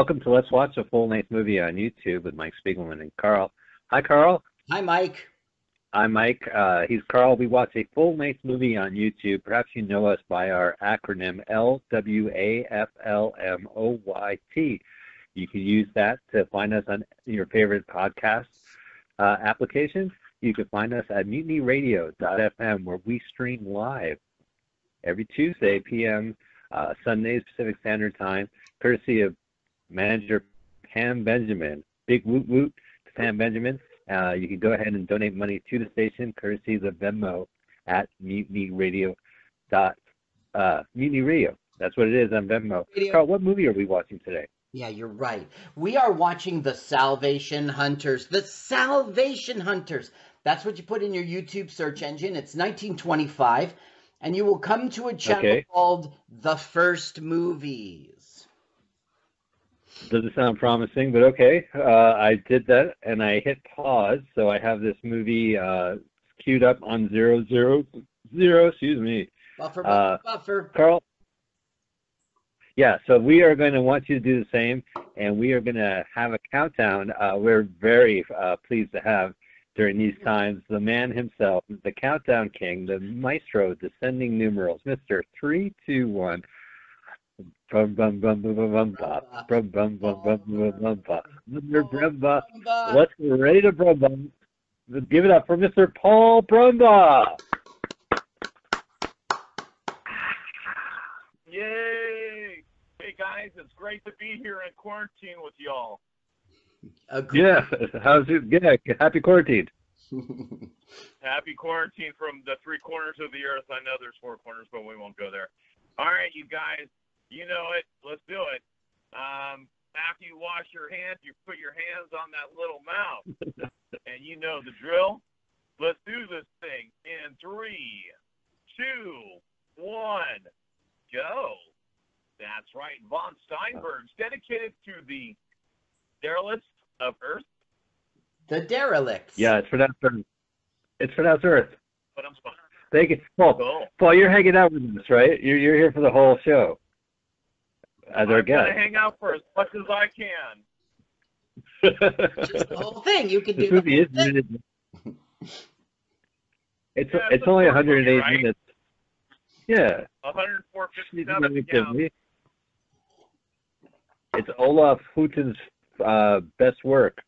Welcome to Let's Watch a Full Length Movie on YouTube with Mike Spiegelman and Carl. Hi, Carl. Hi, Mike. I'm Mike. Uh, he's Carl. We watch a full length movie on YouTube. Perhaps you know us by our acronym LWAFLMOYT. You can use that to find us on your favorite podcast uh, applications. You can find us at mutinyradio.fm where we stream live every Tuesday p.m. Uh, Sundays Pacific Standard Time, courtesy of manager Pam Benjamin. Big woot woot to Pam Benjamin. Uh, you can go ahead and donate money to the station, courtesy of Venmo at Mutiny Radio. Dot, uh, Mutiny Radio. That's what it is on Venmo. Radio. Carl, what movie are we watching today? Yeah, you're right. We are watching The Salvation Hunters. The Salvation Hunters. That's what you put in your YouTube search engine. It's 1925, and you will come to a channel Okay. called The First Movies. Doesn't sound promising, but okay. Uh, I did that and I hit pause, so I have this movie uh, queued up on zero zero zero. Excuse me, Buffer, Uh, buffer, buffer. Carl. Yeah, so we are going to want you to do the same, and we are going to have a countdown. Uh, we're very uh, pleased to have during these times the man himself, the countdown king, the maestro, descending numerals, Mister Three Two One. Brahma, Brahma, Let's get ready to Brahma. Give it up for Mr. Paul Brahma. Yay! Hey guys, it's great to be here in quarantine with y'all. Yeah, how's it? Yeah, happy quarantine. happy quarantine from the three corners of the earth. I know there's four corners, but we won't go there. All right, you guys, you know it. Let's do it. Um, after you wash your hands, you put your hands on that little mouth, and you know the drill. Let's do this thing in three, two, one, go. That's right. Von Sternberg's dedicated to the derelicts of Earth, The Derelicts. Yeah, it's pronounced Earth. It's pronounced Earth. but I'm fine. Thank you, Paul. Cool. Paul, you're hanging out with us, right? You're you're here for the whole show as our I'm gonna guest. hang out for as much as I can. Just the whole thing. You can this do the movie whole is thing. minute. It's Yeah, it's it's only short 108 movie, right? minutes. Yeah, 104.57 yeah. it's Olaf Huten's uh, best work,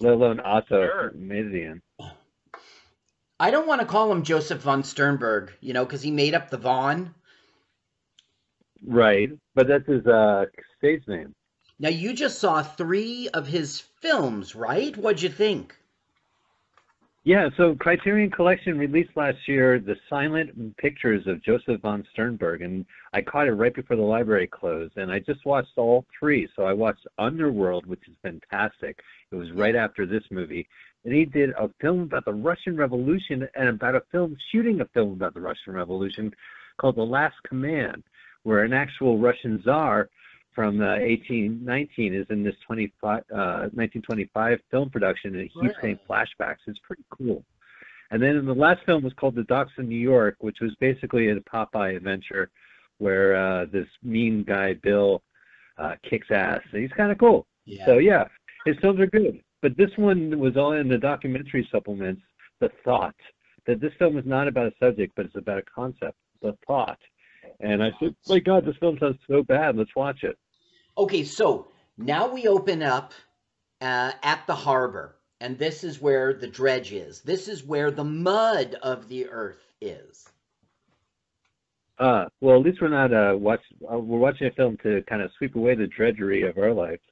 let alone Otto Sure. Midian. I don't want to call him Joseph von Sternberg, you know, because he made up the Von. Right, but that's his uh, stage name. Now, you just saw three of his films, right? What'd you think? Yeah, so Criterion Collection released last year the silent pictures of Joseph von Sternberg, and I caught it right before the library closed, and I just watched all three. So I watched Underworld, which is fantastic. It was right after this movie. And he did a film about the Russian Revolution and about a film shooting a film about the Russian Revolution called The Last Command, where an actual Russian czar from uh, 1819 is in this 25, uh, 1925 film production, and he's saying flashbacks. It's pretty cool. And then the last film was called The Docks of New York, which was basically a Popeye adventure where uh, this mean guy Bill uh, kicks ass. And he's kind of cool. Yeah. So yeah, his films are good. But this one was all in the documentary supplements. The thought that this film is not about a subject, but it's about a concept. The thought. And I said, my God, this film sounds so bad. Let's watch it. Okay, so now we open up uh, at the harbor, and this is where the dredge is. This is where the mud of the earth is. Uh, well, at least we're not uh, watch. Uh, we're watching a film to kind of sweep away the drudgery of our lives.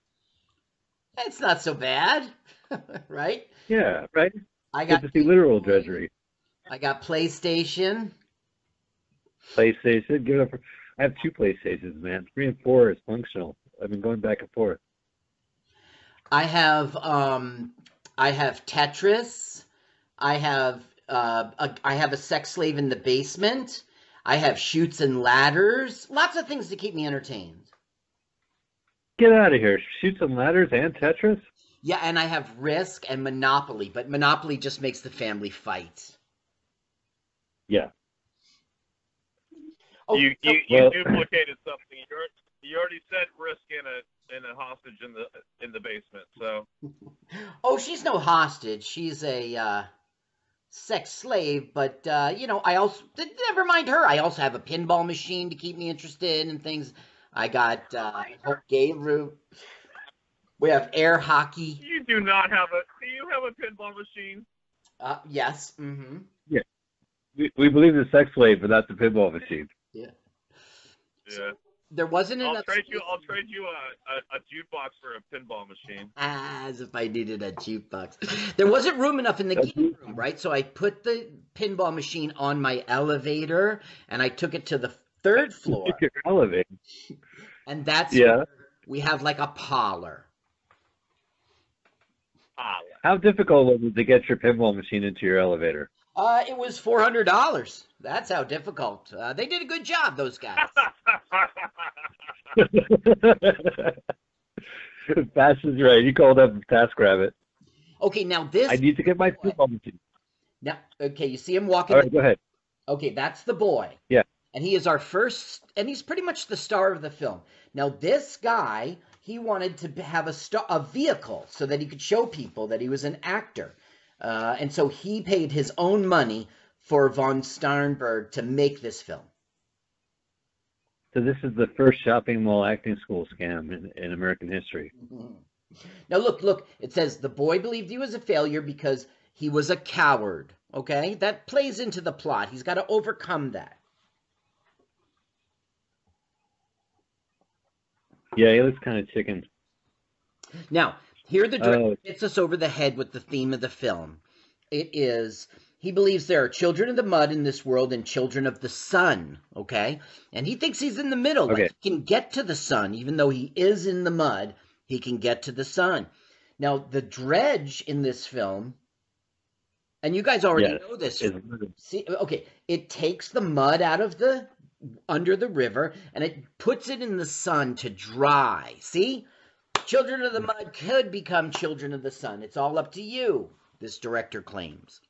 It's not so bad, right? Yeah, right. I got to see literal drudgery. I got PlayStation. PlayStation. Give it up. For, I have two PlayStations, man. Three and four is functional. I've been going back and forth. I have um I have Tetris. I have uh a, I have a sex slave in the basement. I have chutes and ladders. Lots of things to keep me entertained. Get out of here. Chute and ladders and Tetris? Yeah, and I have Risk and Monopoly, but Monopoly just makes the family fight. Yeah. Oh, you so- you, you Well- duplicated something. You already, you already said risk in a in a hostage in the in the basement. So Oh, she's no hostage. She's a uh, sex slave. But uh, you know, I also never mind her. I also have a pinball machine to keep me interested in things. I got uh, gay route. We have air hockey. you do not have a. Do you have a pinball machine? Uh, yes. Mm-hmm. We, we believe the sex slave, but not the pinball machine. Yeah. Yeah. There wasn't I'll enough. trade you. I'll trade you a, a, a jukebox for a pinball machine. As if I needed a jukebox. There wasn't room enough in the game room, right? So I put the pinball machine on my elevator and I took it to the third floor. You're elevating. And that's Yeah. where we have like a parlor. How difficult was it to get your pinball machine into your elevator? Uh, it was four hundred dollars. That's how difficult. Uh, they did a good job, those guys. Fast is right. You called up TaskRabbit. Okay, now this. I need to get my pinball machine. Now, okay, you see him walking. All right, go ahead. Okay, that's the boy. Yeah. And he is our first, and he's pretty much the star of the film. Now, this guy, he wanted to have a star, a vehicle, so that he could show people that he was an actor, uh, and so he paid his own money for von Sternberg to make this film. So this is the first shopping mall acting school scam in, in American history. Mm-hmm. Now look, look, it says the boy believed he was a failure because he was a coward. Okay? That plays into the plot. He's got to overcome that. Yeah, he looks kind of chicken. Now, here the director Oh. hits us over the head with the theme of the film. It is he believes there are children of the mud in this world and children of the sun, okay? And he thinks he's in the middle. Okay. Like he can get to the sun, even though he is in the mud, he can get to the sun. Now, the dredge in this film, and you guys already Yes, know this. See, okay, it takes the mud out of the under the river and it puts it in the sun to dry. See? Children of the mud could become children of the sun. It's all up to you, this director claims.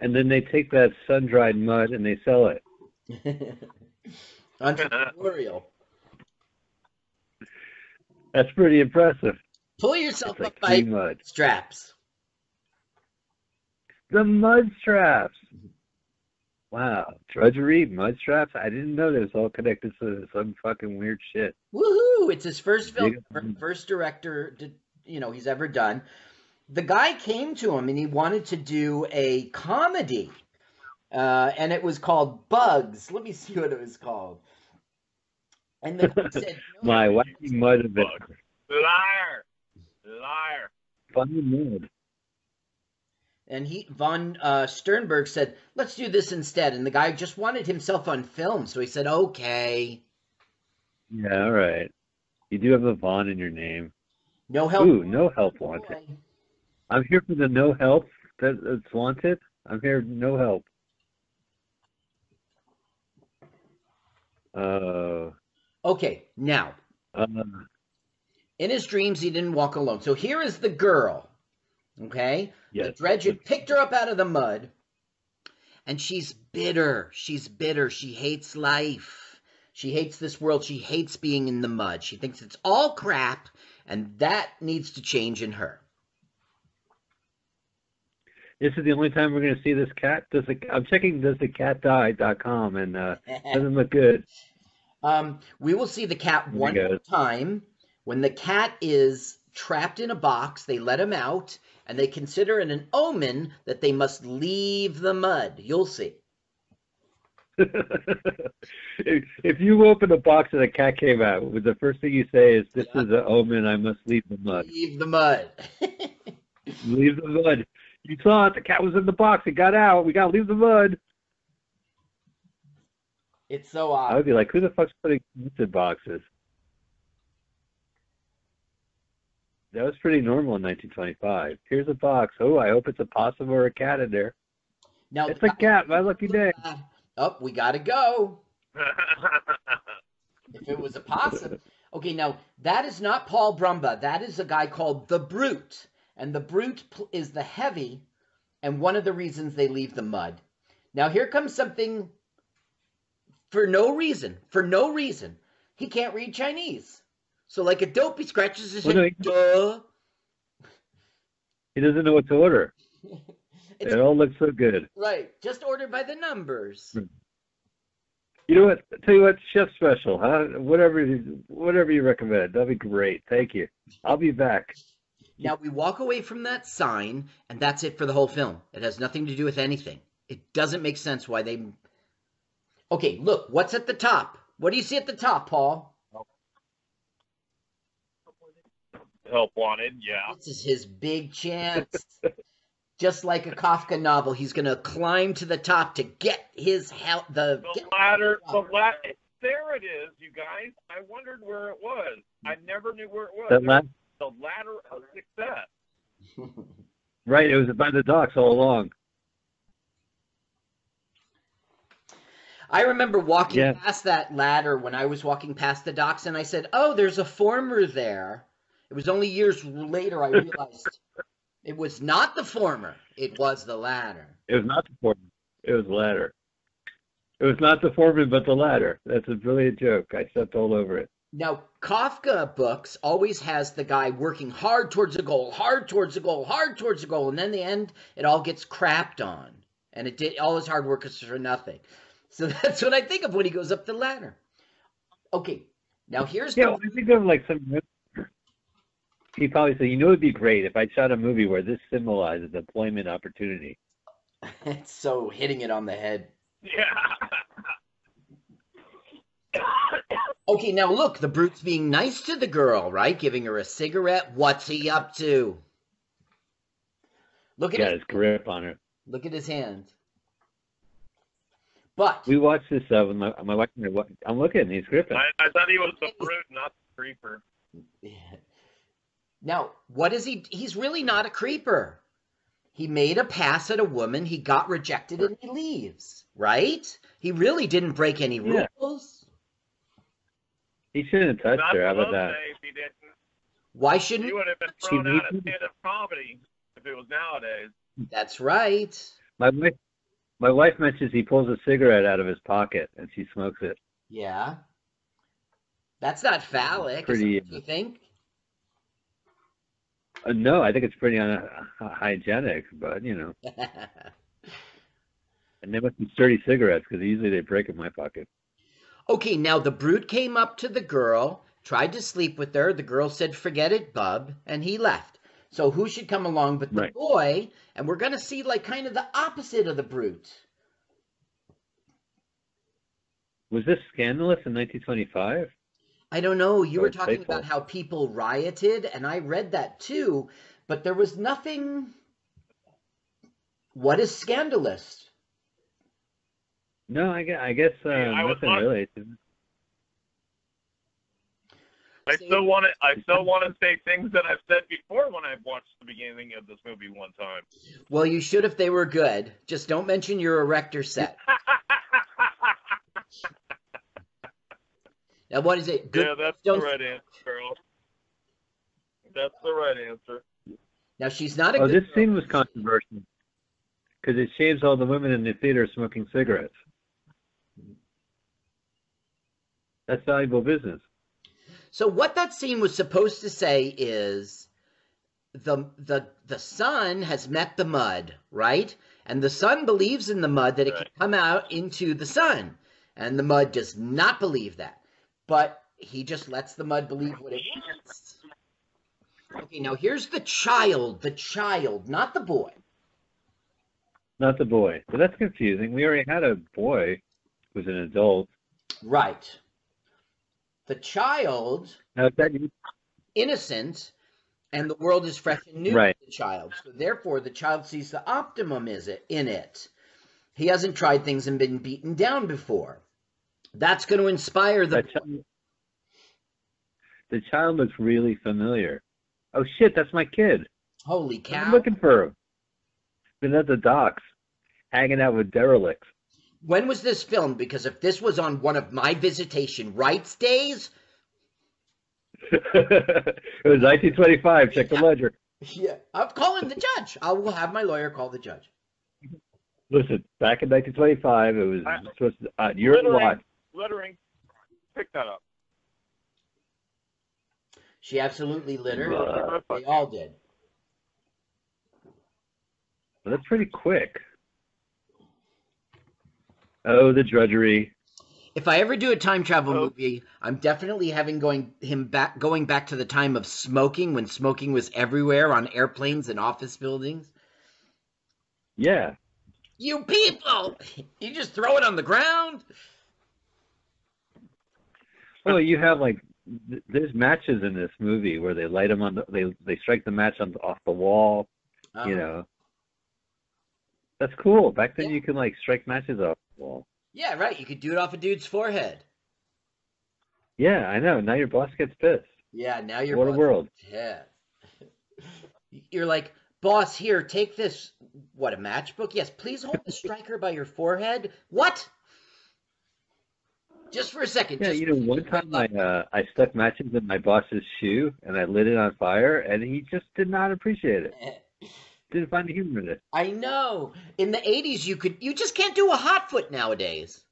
And then they take that sun-dried mud and they sell it. Entrepreneurial. That's pretty impressive. Pull yourself like up by mud. straps. The mud straps. Wow, drudgery, mud straps. I didn't know this all connected to some fucking weird shit. Woohoo! It's his first film, Yeah. first director, to, you know, he's ever done. The guy came to him and he wanted to do a comedy, uh, and it was called Bugs. Let me see what it was called. And the guy said, no, My wacky adventure. liar, liar. Funny mud. and he von uh, Sternberg said, "Let's do this instead." And the guy just wanted himself on film, so he said, "Okay, Yeah, all right. You do have a Von in your name. no help." Ooh, no help wanted. Boy." I'm here for the no help that, that's wanted. I'm here, no help. Uh, Okay, now uh, in his dreams he didn't walk alone. So here is the girl. Okay? The yes. dredge had picked her up out of the mud. And she's bitter. She's bitter. She hates life. She hates this world. She hates being in the mud. She thinks it's all crap, and that needs to change in her. This is the only time we're going to see this cat. Does the, I'm checking doesthecatdie.com and uh, doesn't look good. um, we will see the cat one time. When the cat is trapped in a box, they let him out, and they consider it an omen that they must leave the mud. You'll see. if, if you open a box and a cat came out, the first thing you say is, "This Yeah. is an omen. I must leave the mud. Leave the mud. Leave the mud." You saw it. The cat was in the box. It got out. We gotta leave the mud. It's so odd. I would be like, who the fuck's putting meat in boxes? That was pretty normal in 1925. Here's a box. Oh, I hope it's a possum or a cat in there. Now, It's a cat. My lucky uh, day. oh, we gotta go. If it was a possum. Okay, now that is not Paul Brumba. That is a guy called the Brute, and the Brute is the heavy, and one of the reasons they leave the mud. Now here comes something. For no reason, for no reason, he can't read Chinese. So like a dope, he scratches his Well, no, head. he- Duh. He doesn't know what to order. It all looks so good. right. Just order by the numbers. Hmm. You know what? Tell you what, chef special, huh? Whatever, whatever you recommend. That'd be great. Thank you. I'll be back. Now we walk away from that sign, and that's it for the whole film. It has nothing to do with anything. It doesn't make sense why they. Okay, look, what's at the top? What do you see at the top, Paul? Help wanted, yeah. This is his big chance. Just like a Kafka novel, he's gonna climb to the top to get his help. The The ladder, the ladder. There it is, you guys. I wondered where it was. I never knew where it was. That last, the ladder of success. right? It was by the docks all along. I remember walking Yeah. past that ladder when I was walking past the docks, and I said, "Oh, there's a former there." It was only years later I realized it was not the former; it was the ladder. It was not the former; It was the ladder. It was not the foreman, but the ladder. That's a brilliant joke. I stepped all over it. Now, Kafka books always has the guy working hard towards a goal, hard towards a goal, hard towards a goal, and then the end, it all gets crapped on, and it did all his hard work is for nothing. So that's what I think of when he goes up the ladder. Okay, now here's Yeah, the I think of like some. He probably said, "You know, it'd be great if I shot a movie where this symbolizes employment opportunity." it's so hitting it on the head. Yeah. Okay, now look, the brute's being nice to the girl, right? Giving her a cigarette. What's he up to? Look at Got his, his grip on her. look at his hand. But We watched this uh, with my my wife. and I wa- I'm looking. He's gripping. I, I thought he was the brute, not the creeper. now, what is he? He's really not a creeper. He made a pass at a woman, he got rejected, and he leaves, right? He really didn't break any Yeah. Rules. He shouldn't have touched Not her. How about that? days, he didn't. Why shouldn't? He would have been She thrown out of needs- stand-up comedy if it was nowadays. That's right. My wife, my wife mentions he pulls a cigarette out of his pocket and she smokes it. Yeah. That's not phallic. Pretty- Is that what you think? Uh, no, I think it's pretty unhygienic, uh, but you know, and they must be sturdy cigarettes because usually they break in my pocket. Okay, now the brute came up to the girl, tried to sleep with her. The girl said, "Forget it, bub," and he left. So who should come along but the Right. boy? And we're gonna see like kind of the opposite of the brute. Was this scandalous in 1925? I don't know. You Oh, were talking about how people rioted, and I read that too, but there was nothing. What is scandalous? No, I guess, I guess uh, Yeah, I nothing not- really. I still want to. I still want to say things that I've said before when I've watched the beginning of this movie one time. Well, you should if they were good. Just don't mention your erector set. Now, what is it? Good. yeah, that's the don't- right answer, girl. That's the right answer. Now she's not a Oh, good. this scene was controversial because it shaves all the women in the theater smoking cigarettes. That's valuable business. So what that scene was supposed to say is the the the sun has met the mud, right? And the sun believes in the mud that it can come out into the sun. And the mud does not believe that. But he just lets the mud believe what it wants. Okay, now here's the child, the child, not the boy. Not the boy. But that's confusing. We already had a boy who's an adult. Right. The child Now, is that you? innocent and the world is fresh and new Right. to the child. So therefore, the child sees the optimum is it in it. He hasn't tried things and been beaten down before. That's going to inspire the. Child, the child looks really familiar. Oh shit, that's my kid. Holy cow! I'm looking for him. Been at the docks, hanging out with derelicts. When was this filmed? Because if this was on one of my visitation rights days, it was 1925. Check the ledger. yeah, I'm calling the judge. I will have my lawyer call the judge. Listen, back in 1925, it was I- supposed to, uh, your Littering. lot. Littering. Pick that up. She absolutely littered. Uh, They all did. Well, that's pretty quick. Oh, the drudgery. If I ever do a time travel Oh. movie, I'm definitely having going him back going back to the time of smoking when smoking was everywhere on airplanes and office buildings. Yeah. You people, you just throw it on the ground. Well, you have like th- there's matches in this movie where they light them on the they they strike the match on off the wall. You uh-huh. know. That's cool. Back then Yeah. you can like strike matches off wall. Yeah, right. You could do it off a dude's forehead. Yeah, I know. Now your boss gets pissed. Yeah, now you're what a world. Yeah. You're like, boss, here, take this. What a matchbook? Yes, please hold the striker by your forehead. What? Just for a second. Yeah, just you know, one time I uh, I stuck matches in my boss's shoe and I lit it on fire, and he just did not appreciate it. Didn't find the humor in it. I know. In the '80s, you could. You just can't do a hot foot nowadays.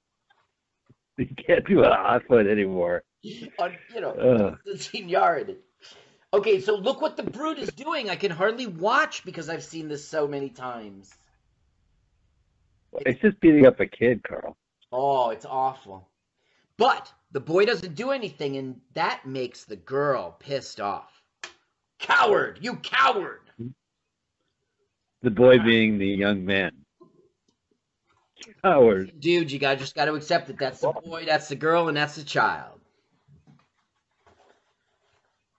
You can't do a hot foot anymore. On you know Ugh. the seniority. Okay, so look what the brute is doing. I can hardly watch because I've seen this so many times. It's just beating up a kid, Carl. Oh, it's awful. But the boy doesn't do anything, and that makes the girl pissed off. Coward! You coward! The boy being the young man. Coward. Dude, you got just got to accept it. That's the boy, that's the girl, and that's the child.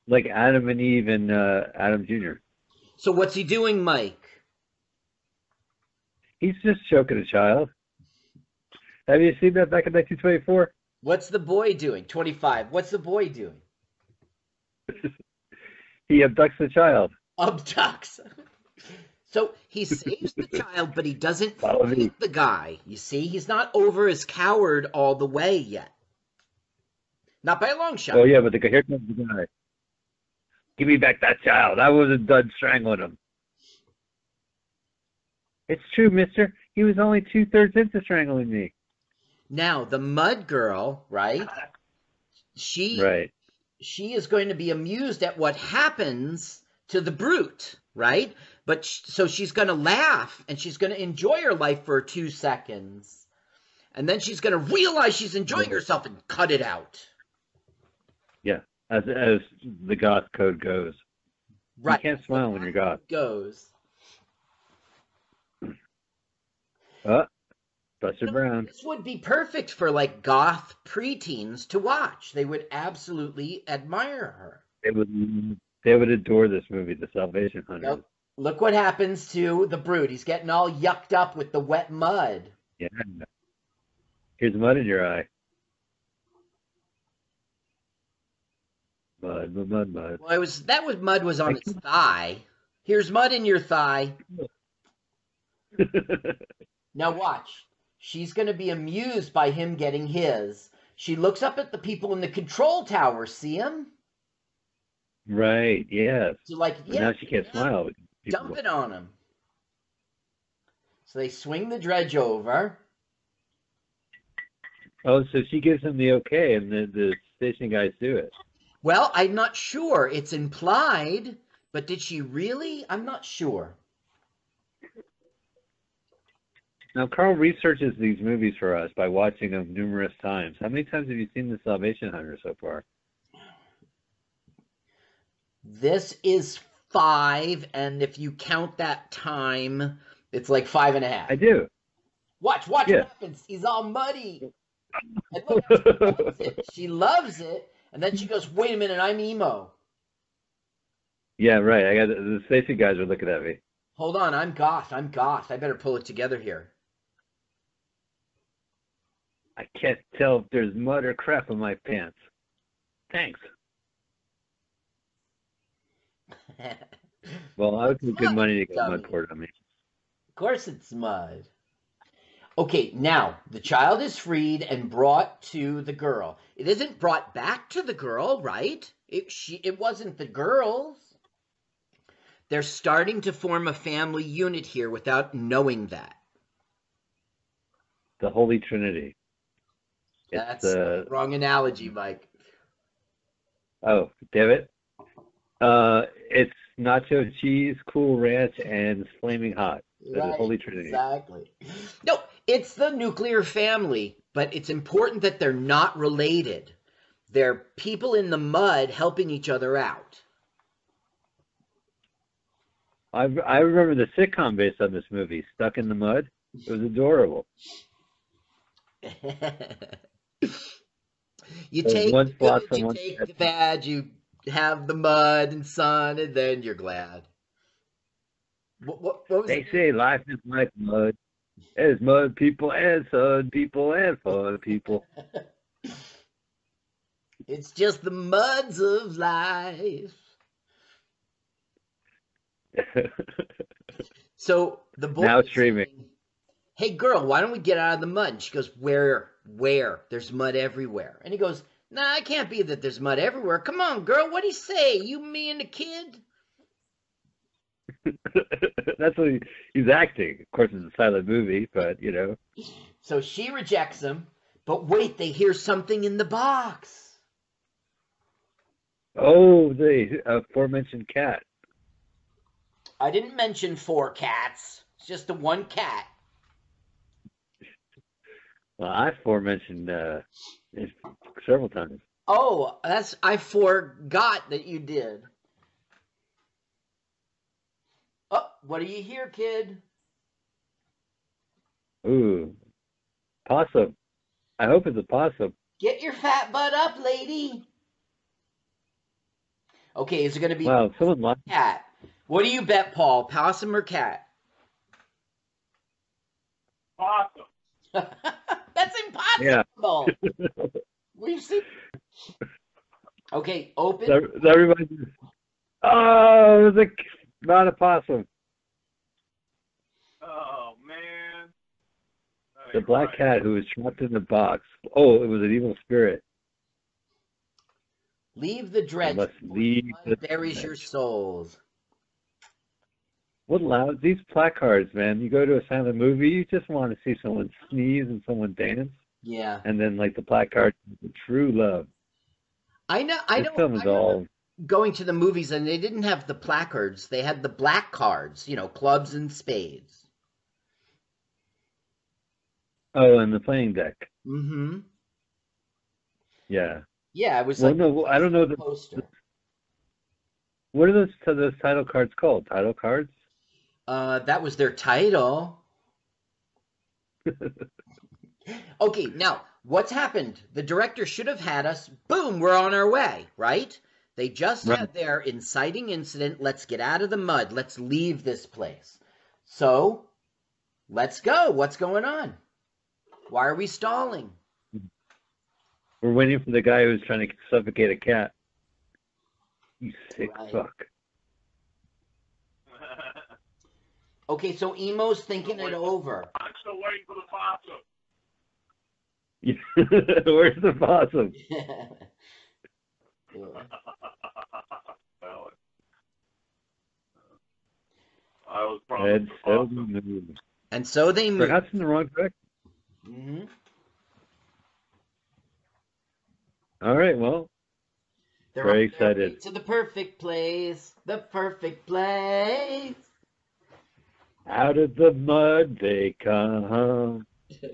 Like Adam and Eve and uh, Adam Jr. So what's he doing, Mike? He's just choking a child. Have you seen that back in 1924? What's the boy doing? 25. What's the boy doing? He abducts the child. Abducts. So he saves the child, but he doesn't fight the guy. You see, he's not over his coward all the way yet. Not by a long shot. Oh yeah, but the, here comes the guy. Give me back that child. I wasn't done strangling him. It's true, mister. He was only two thirds into strangling me. Now, the mud girl, right? She Right. she is going to be amused at what happens to the brute, right? But sh- so she's going to laugh and she's going to enjoy her life for 2 seconds. And then she's going to realize she's enjoying herself and cut it out. Yeah, as as the goth code goes. Right. You can't smile when you're goth. goes. Uh, Buster Brown. This would be perfect for like goth preteens to watch. They would absolutely admire her. They would they would adore this movie, The Salvation Hunter. Yep. Look what happens to the brute. He's getting all yucked up with the wet mud. Yeah. Here's mud in your eye. Mud, mud, mud, mud. Well, it was that was mud was on its thigh. Here's mud in your thigh. Now watch. She's going to be amused by him getting his. She looks up at the people in the control tower. See him? right, yes. She's like, yeah, now she can't yeah, smile. Dump it on him. So they swing the dredge over. Oh, so she gives him the okay, and the, the station guys do it. Well, I'm not sure. It's implied, but did she really? I'm not sure. Now, Carl researches these movies for us by watching them numerous times. How many times have you seen The Salvation Hunter so far? This is five, and if you count that time, it's like five and a half. I do. Watch, watch Yeah. what happens. He's all muddy. Look, she loves it. She loves it. And then she goes, wait a minute, I'm emo. Yeah, right. I got the Stacy guys are looking at me. Hold on, I'm goth. I'm goth. I better pull it together here. I can't tell if there's mud or crap on my pants. Thanks. Well, I would pay good money to get Dummy. mud poured on me. Of course it's mud. Okay, now the child is freed and brought to the girl. It isn't brought back to the girl, right? It she it wasn't the girls. They're starting to form a family unit here without knowing that. The Holy Trinity. It's That's the the wrong analogy, Mike. oh, damn it. Uh, it's nacho cheese, cool ranch, and flaming hot. The Right, Holy Trinity. Exactly. No, it's the nuclear family, but it's important that they're not related. They're people in the mud helping each other out. I I remember the sitcom based on this movie, Stuck in the Mud. It was adorable. you take one good, you take the bad, you have the mud and sun, and then you're glad. What, what, what was They say life is like mud. There's mud people and sun people and fun people. It's just the muds of life. So the boy Now streaming. saying, Hey girl, why don't we get out of the mud? And she goes, Where? Where? There's mud everywhere. And he goes, Nah, it can't be that there's mud everywhere. Come on, girl, what do you say? You, me, and the kid? That's what he, he's acting. Of course, it's a silent movie, but you know. So she rejects him, but wait, they hear something in the box. Oh, the aforementioned cat. I didn't mention four cats. It's just the one cat. Well, I aforementioned uh, several times. Oh, that's I forgot that you did. Oh, what do you hear, kid? Ooh, possum. I hope it's a possum. Get your fat butt up, lady. Okay, is it going to be Wow, someone lost. cat? What do you bet, Paul? Possum or cat? Awesome. That's impossible. Yeah. We've seen. Okay, open. that, that reminds me. Oh, it was a, not a possum. Oh man. That The black right. cat who was trapped in the box. Oh, it was an evil spirit. Leave the dredge. must leave the buries your souls. What loud these placards, man. You go to a silent movie, you just want to see someone sneeze and someone dance, Yeah, and then like the placard, the true love. I know. I this don't. film is all going to the movies and they didn't have the placards. They had the black cards. You know, clubs and spades. oh, and the playing deck. Mm-hmm. Yeah. Yeah, it was Well, like no, I don't know the poster. what are those those title cards called? Title cards? Uh, that was their title. Okay, now what's happened? The director should have had us. Boom, we're on our way, right? They just Right. had their inciting incident. Let's get out of the mud. Let's leave this place. So, let's go. What's going on? Why are we stalling? We're waiting for the guy who's trying to suffocate a cat. You sick Right. fuck. Okay, so Emo's thinking it over. I'm still waiting for the possum. Where's the possum? well, I was promised Ed the so possum. and so they moved. Perhaps in the wrong direction. hmm All right, well, They're Very on their way excited. To the perfect place. The perfect place. out of the mud they come.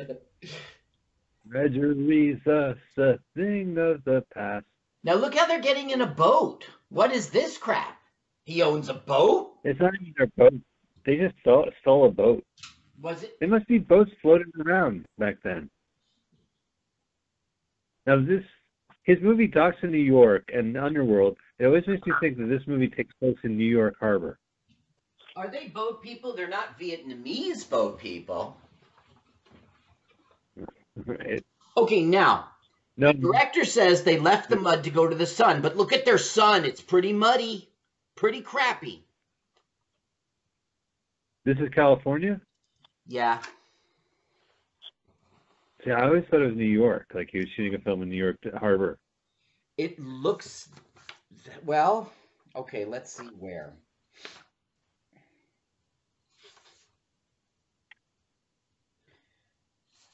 Treasuries us a thing of the past. Now look how they're getting in a boat. What is this crap? He owns a boat? It's not even their boat. They just stole, stole a boat. Was it? There must be boats floating around back then. Now this, his movie Docks in New York and Underworld It always makes me think that this movie takes place in New York Harbor. Are they boat people? They're not Vietnamese boat people. It, Okay, now no, the director says they left the mud to go to the sun, but look at their sun. It's pretty muddy, pretty crappy. this is California. Yeah. See, I always thought it was New York. Like he was shooting a film in New York Harbor. It looks well. Okay, let's see where.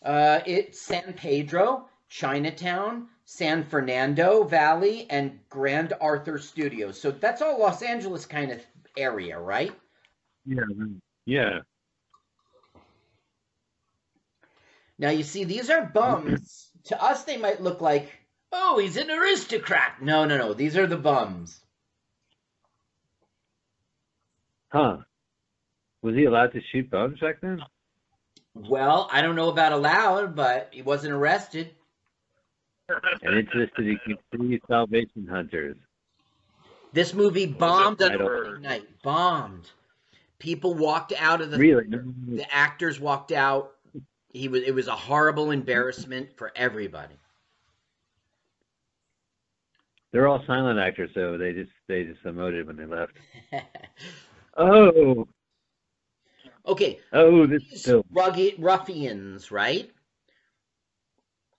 Uh, it's San Pedro, Chinatown, San Fernando Valley, and Grand Arthur Studios. So that's all Los Angeles kind of area, right? Yeah. Yeah. Now you see, these are bums. to us, they might look like, oh, he's an aristocrat. No, no, no. These are the bums. Huh. Was he allowed to shoot bums back then? Well, I don't know about allowed, but he wasn't arrested. And interested in complete Salvation Hunters. This movie bombed on opening night. Bombed. People walked out of the Really? the actors walked out. He was it was a horrible embarrassment for everybody. They're all silent actors, so they just they just emoted when they left. Oh, okay, oh, this these film. rugged ruffians, right?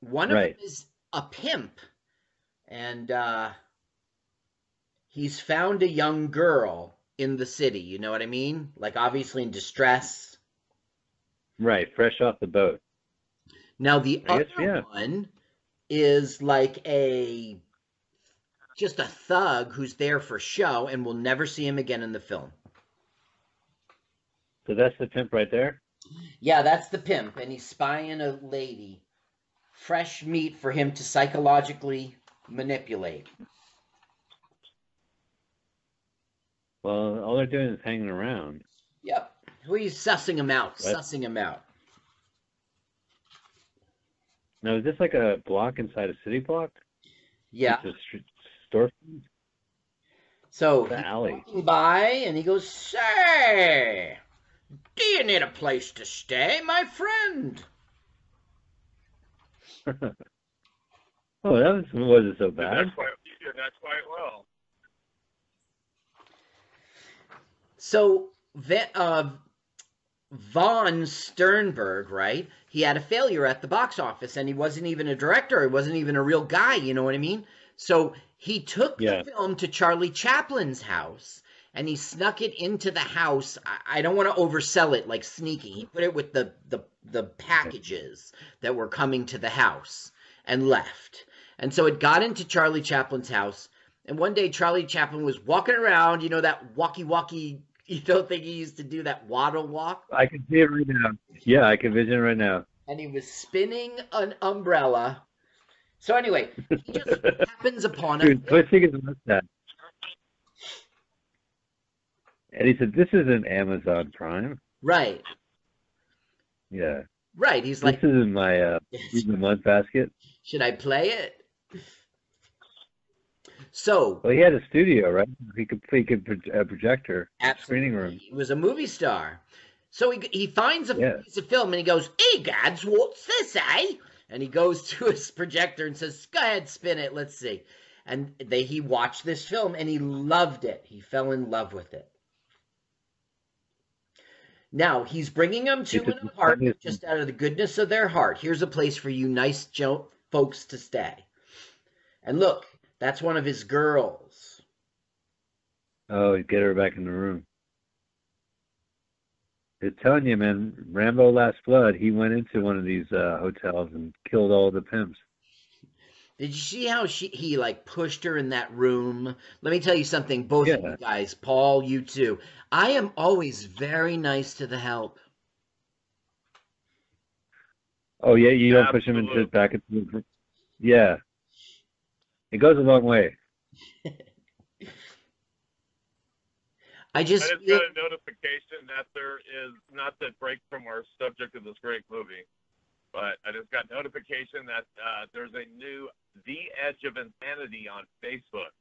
One of Right. them is a pimp, and uh, he's found a young girl in the city. You know what I mean? Like obviously in distress. Right, fresh off the boat. Now the I other guess, yeah. one is like a just a thug who's there for show and we'll never see him again in the film. So that's the pimp right there. Yeah, that's the pimp, and he's spying a lady. Fresh meat for him to psychologically manipulate. Well, all they're doing is hanging around. Yep. He's sussing him out, Right. sussing him out. Now, is this like a block inside a city block? Yeah. It's a store. So The he's alley. walking by, and he goes, "Say, do you need a place to stay, my friend?" Oh, that was, wasn't so bad. that quite, you quite well. So uh, Von Sternberg, right? He had a failure at the box office, and he wasn't even a director. He wasn't even a real guy. You know what I mean? So he took Yeah. the film to Charlie Chaplin's house, and he snuck it into the house. I, I don't want to oversell it like sneaking. He put it with the the the packages that were coming to the house and left. And so it got into Charlie Chaplin's house. And one day Charlie Chaplin was walking around, you know, that walkie walkie, you don't think he used to do that waddle walk? I can see it right now. Yeah, I can vision it right now. And he was spinning an umbrella. So anyway, he just happens upon Dude, it. twisting his mustache. And he said, "This isn't Amazon Prime." Right, Yeah, right. He's like, this isn't my uh, the mud basket. should I play it? So, Well, he had a studio, right? He could he could pro- a projector, screening room. He was a movie star. So he, he finds a Yeah. piece of film and he goes, Hey, Gads, what's this, eh? And he goes to his projector and says, Go ahead, spin it. Let's see. And they, he watched this film and he loved it. He fell in love with it. Now he's bringing them to an apartment just out of the goodness of their heart. Here's a place for you nice folks to stay. And look, that's one of his girls. Oh, get her back in the room. It's telling you, man. Rambo: Last Blood. He went into one of these uh, hotels and killed all the pimps. Did you see how she he like pushed her in that room? Let me tell you something, both of you guys, Paul, you too. I am always very nice to the help. Oh yeah, you don't push him into Absolutely. back into the. Yeah, it goes a long way. I I just just feel, got a notification that there is not to break from our subject of this great movie, but I just got notification that uh, there's a new The Edge of Insanity on Facebook.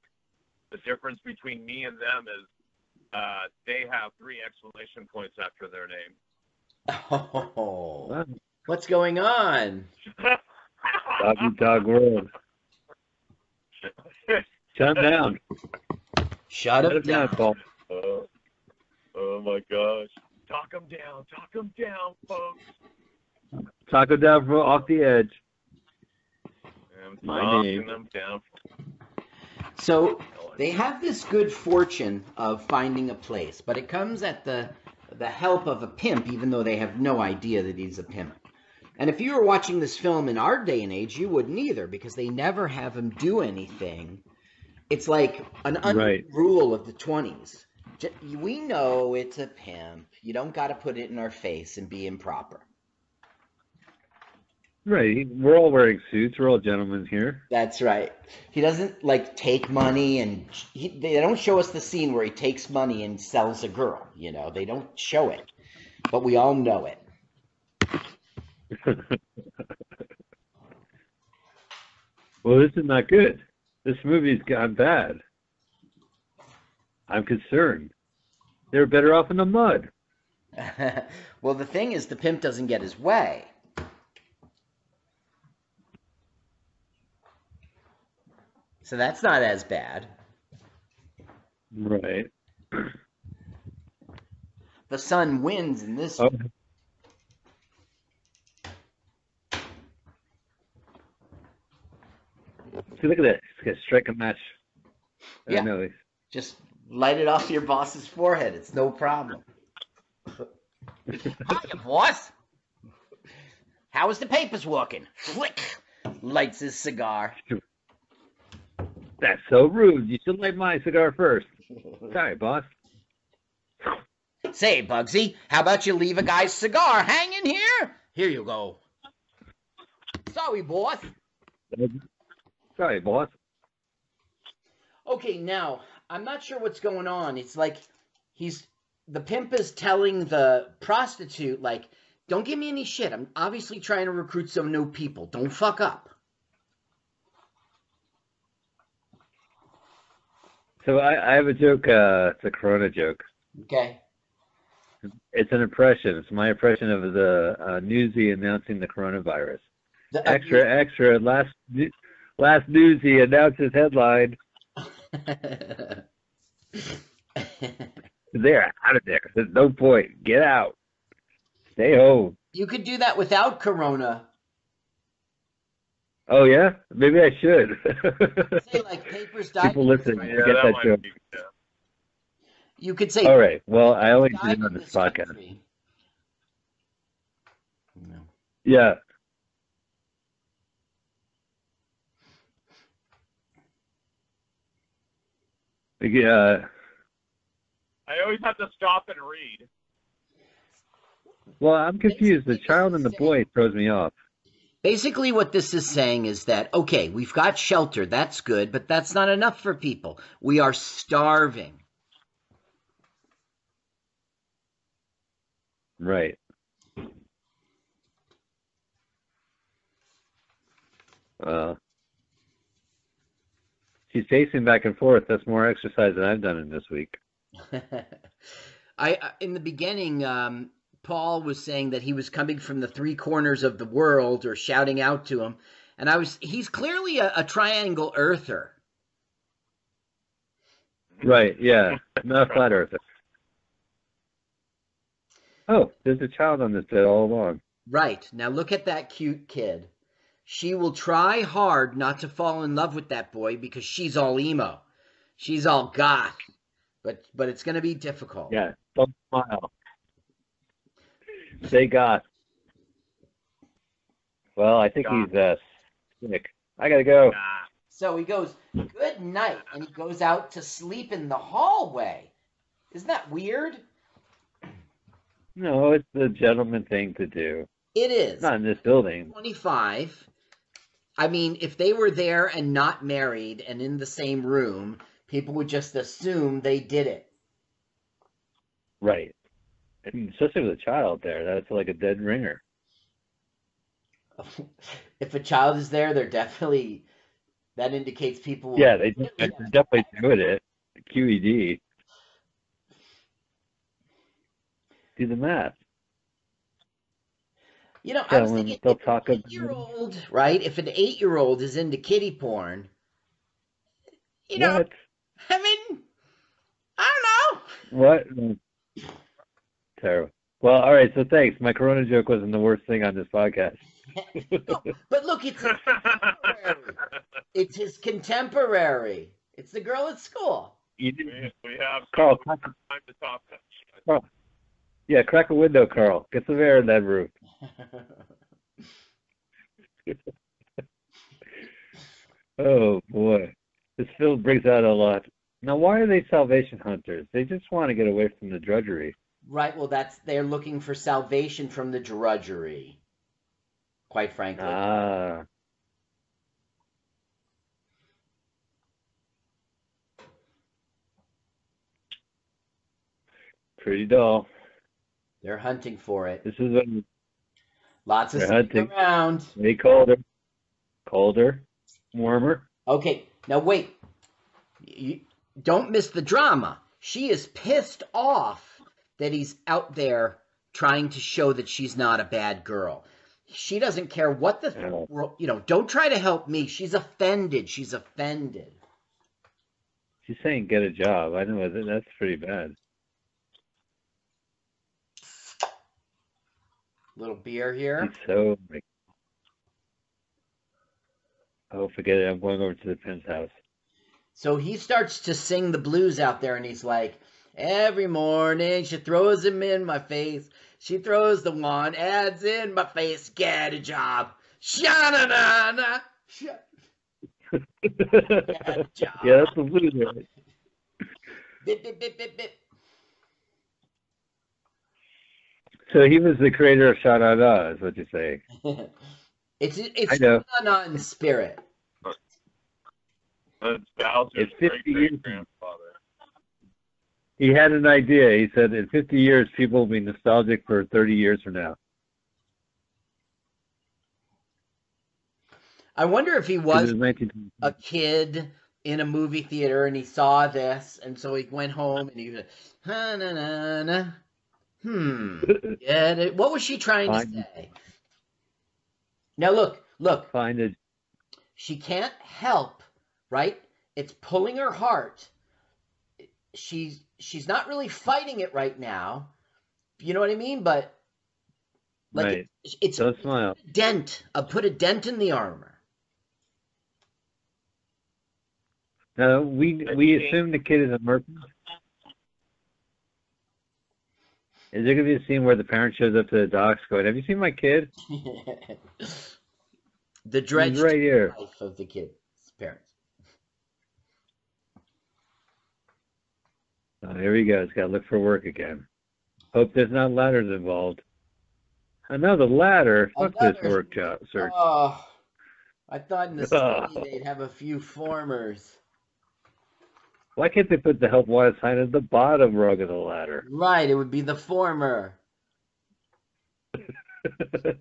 The difference between me and them is uh, they have three exclamation points after their name. Oh, what's going on? doggy dog world. Shut down. Shut Shut up it down, down. Paul. oh, oh my gosh. Talk them down. Talk them down, folks. Taco down from off the edge. I'm My name. them down. So they have this good fortune of finding a place, but it comes at the the help of a pimp, even though they have no idea that he's a pimp. And if you were watching this film in our day and age, you wouldn't either, because they never have him do anything. It's like an un- Right. rule of the twenties. We know it's a pimp. You don't got to put it in our face and be improper. Right. We're all wearing suits. We're all gentlemen here. That's right. He doesn't like take money and he, they don't show us the scene where he takes money and sells a girl. You know, they don't show it, but we all know it. well, this is not good. This movie's gone bad. I'm concerned. They're better off in the mud. well, the thing is, the pimp doesn't get his way. So that's not as bad. Right. The sun wins in this. Oh. See, look at. He's got to strike a match. I Yeah. know. Just light it off your boss's forehead. It's no problem. Hiya, boss. How is the papers working? Flick. Lights his cigar. That's so rude. You should light my cigar first. Sorry, boss. Say, Bugsy, how about you leave a guy's cigar hanging here? Here you go. Sorry, boss. Sorry, boss. Okay, now I'm not sure what's going on. It's like he's the pimp is telling the prostitute like, "Don't give me any shit. I'm obviously trying to recruit some new people. Don't fuck up." So I, I have a joke. Uh, it's a Corona joke. Okay. It's an impression. It's my impression of the uh, Newsy announcing the coronavirus. The- Extra, extra. Last, last Newsy announces headline. They're out of there. There's no point. Get out. Stay home. you could do that without Corona. Oh yeah, maybe I should. Say like papers died. People listen. Yeah, You get that might joke. be- yeah. You could say. All right. Well, I only did it on this this podcast. country." No. Yeah. Yeah. I always have to stop and read. Well, I'm confused. The child and the boy throws me off. Basically, what this is saying is that, okay, we've got shelter, that's good, but that's not enough for people. We are starving. Right. Well, she's pacing back and forth. That's more exercise than I've done in this week. I I- in the beginning, um, Paul was saying that he was coming from the three corners of the world or shouting out to him, and I was he's clearly a, a triangle earther. Right. Yeah. Not a flat earther. Oh, there's a child on this bed all along. Right. Now look at that cute kid. She will try hard not to fall in love with that boy because she's all emo. She's all goth. But but it's going to be difficult. Yeah. Don't smile. Say goth. Well, I think Goth. he's uh sick. I gotta go. So he goes, "Good night," and he goes out to sleep in the hallway. Isn't that weird? No, it's the gentleman thing to do. It is. Not in this building. 25. I mean, if they were there and not married and in the same room, people would just assume they did it. Right. And especially with a child there, that's like a dead ringer. if a child is there, they're definitely That indicates people. Yeah, they they're definitely doing it. QED. Do the math. You know, I was thinking, they'll if talk an eight-year-old, right? If an eight-year-old is into kitty porn, you know, I mean, I don't know. What? Terrible. Well, all right. So thanks. My Corona joke wasn't the worst thing on this podcast. No, but look, it's it's his contemporary. It's the girl at school. you didn't, we, we have Carl. Crack, time to talk. Carl. Yeah, crack a window, Carl. Get some air in that roof. Oh boy, this film brings out a lot. Now, why are they salvation hunters? They just want to get away from the drudgery. Right. Well, that's they're looking for salvation from the drudgery. Quite frankly. Ah. Pretty dull. They're hunting for it. This is when Lots of hunting. around. way colder, colder, warmer. Okay, now wait. You, don't miss the drama. She is pissed off that he's out there trying to show that she's not a bad girl. She doesn't care what the Yeah. world, you know, don't try to help me. She's offended. She's offended. She's saying get a job. I know that that's pretty bad. Little beer here. He's so. Oh, forget it. I'm going over to the Penn's house. So he starts to sing the blues out there and he's like, Every morning she throws him in my face. She throws the one ads in my face. Get a job. Sha-na-na-na. Sha- yeah, job. that's the blues. right? Bip, bip, bip, bip, bip. So he was the creator of Sha Na Na, is what you're saying. it's I it's know. not in spirit. That's It's 50 years. He had an idea. He said in 50 years, people will be nostalgic for 30 years from now. I wonder if he was it was 19 a kid in a movie theater and he saw this and so he went home and he was na na na na. Hmm. It? What was she trying to Fine. say? Now look, look. Find it. She can't help, right? It's pulling her heart. She's she's not really fighting it right now. You know what I mean? But like Right. it's, it's Don't smile. a dent. Uh, put a dent in the armor. Now, we we assume the kid is a merchant. Is there to be a scene where the parent shows up to the docks going, Have you seen my kid? the drenched right here. life of the kid's parents. Oh, here he goes. Got to look for work again. Hope there's not ladders involved. Oh, Another ladder. A Fuck this ladder. work job search. Oh, I thought in the Oh. city they'd have a few formers. Why can't they put the help wanted sign at the bottom rung of the ladder? Right, it would be the former. Are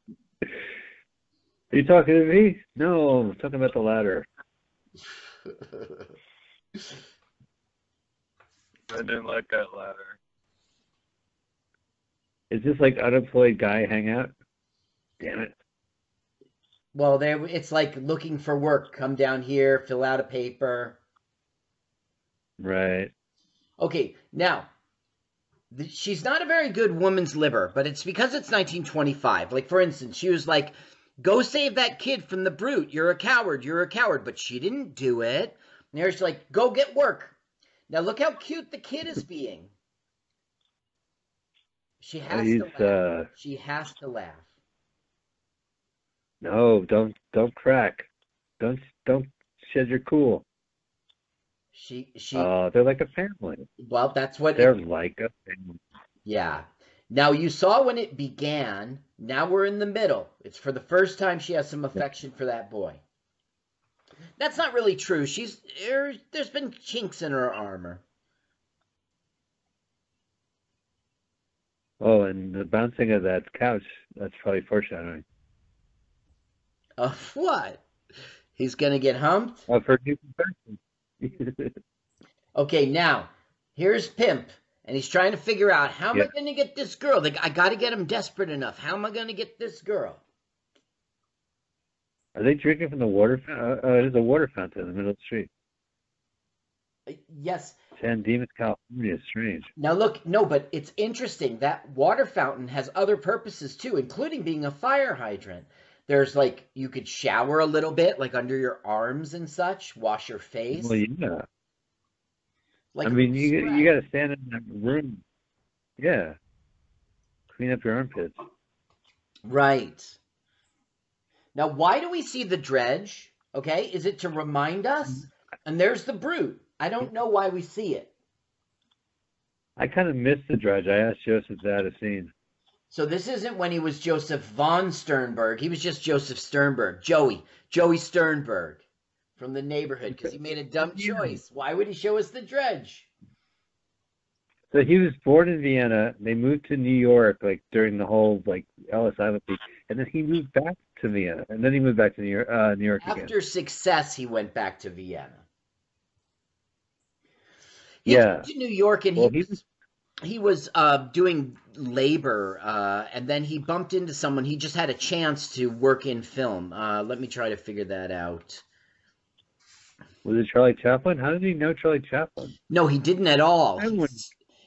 you talking to me? No, I'm talking about the ladder. I didn't like that ladder. Is this like unemployed guy hangout? Damn it. well, there it's like looking for work. Come down here, fill out a paper. Right. Okay, now th- she's not a very good woman's liver, but it's because it's 1925. Like for instance, she was like, "Go save that kid from the brute. You're a coward. You're a coward." But she didn't do it. And she's like, "Go get work." Now look how cute the kid is being. She has He's to laugh. uh She has to laugh. no, don't don't crack. Don't don't shed your cool. She she Uh they're like a family. well that's what They're like a family. yeah. Now you saw when it began. Now we're in the middle. It's for the first time she has some affection for that boy. That's not really true. She's there, there's been chinks in her armor. Oh, and the bouncing of that couch, that's probably foreshadowing. Of what? He's gonna get humped. I've heard new confession. Okay, now here's Pimp, and he's trying to figure out how am I gonna get this girl? Like, I gotta get him desperate enough. How am I gonna get this girl? Are they drinking from the water fountain? Uh, uh, there's a water fountain in the middle of the street. Uh, Yes. San Dimas, California. It's strange. Now look, no, but it's interesting that water fountain has other purposes too, including being a fire hydrant. There's like you could shower a little bit, like under your arms and such, wash your face. Well, yeah. Like I mean, you spread. you got to stand in that room. Yeah. Clean up your armpits. Right. Now, why do we see the dredge? Okay, is it to remind us? And there's the brute. I don't know why we see it. I kind of missed the dredge. I asked Joseph that a scene. So this isn't when he was Josef von Sternberg. He was just Josef Sternberg. Joey. Joey Sternberg from the neighborhood because he made a dumb choice. Why would he show us the dredge? So he was born in Vienna. They moved to New York, like during the whole like Ellis Island thing, and then he moved back to Vienna, and then he moved back to New York, uh, New York again. After success, he went back to Vienna. He Yeah. to New York and Well, he he was he was uh, doing labor, uh, and then he bumped into someone. He just had a chance to work in film. Uh, let me try to figure that out. Was it Charlie Chaplin? How did he know Charlie Chaplin? No, he didn't at all. He,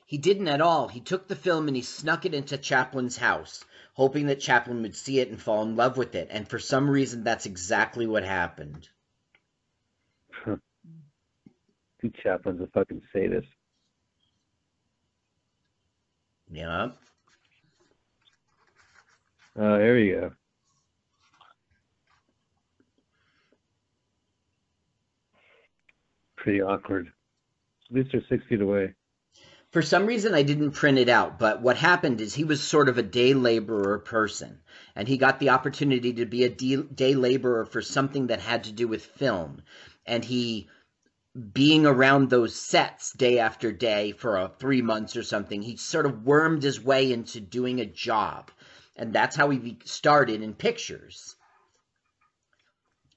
he didn't at all. He took the film and he snuck it into Chaplin's house, hoping that Chaplin would see it and fall in love with it. And for some reason, that's exactly what happened. Dude, Chaplin's a fucking sadist. Yeah. Oh, there you go. Pretty awkward. At least they're six feet away. For some reason, I didn't print it out, but what happened is he was sort of a day laborer person, and he got the opportunity to be a day laborer for something that had to do with film. And he, being around those sets day after day for uh, three months or something, he sort of wormed his way into doing a job. And that's how he started in pictures.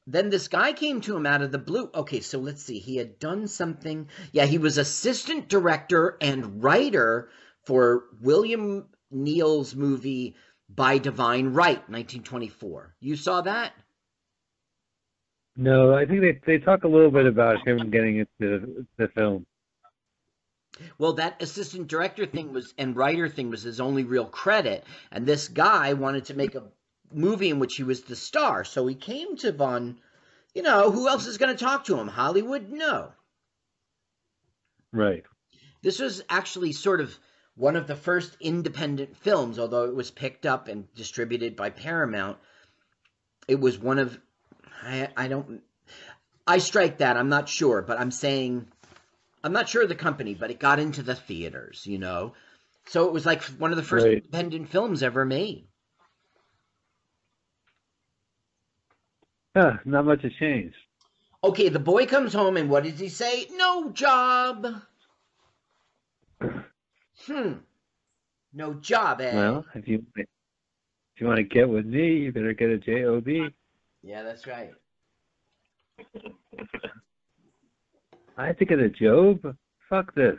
Then this guy came to him out of the blue. Okay, so let's see. He had done something. Yeah, he was assistant director and writer for William Neill's movie By Divine Right, 1924. You saw that? No, I think they they talk a little bit about him getting into the film. Well, that assistant director thing was and writer thing was his only real credit. And this guy wanted to make a movie in which he was the star. So he came to Von, you know, who else is going to talk to him? Hollywood? No. Right. This was actually sort of one of the first independent films, although it was picked up and distributed by Paramount. It was one of I I don't I strike that, I'm not sure, but I'm saying I'm not sure of the company, but it got into the theaters, you know. So it was like one of the first Right. independent films ever made. Huh, not much has changed. Okay, the boy comes home and what does he say? No job. Hmm. No job, eh? Well, if you if you want to get with me, you better get a job. yeah, that's right. I have to get a job. Fuck this.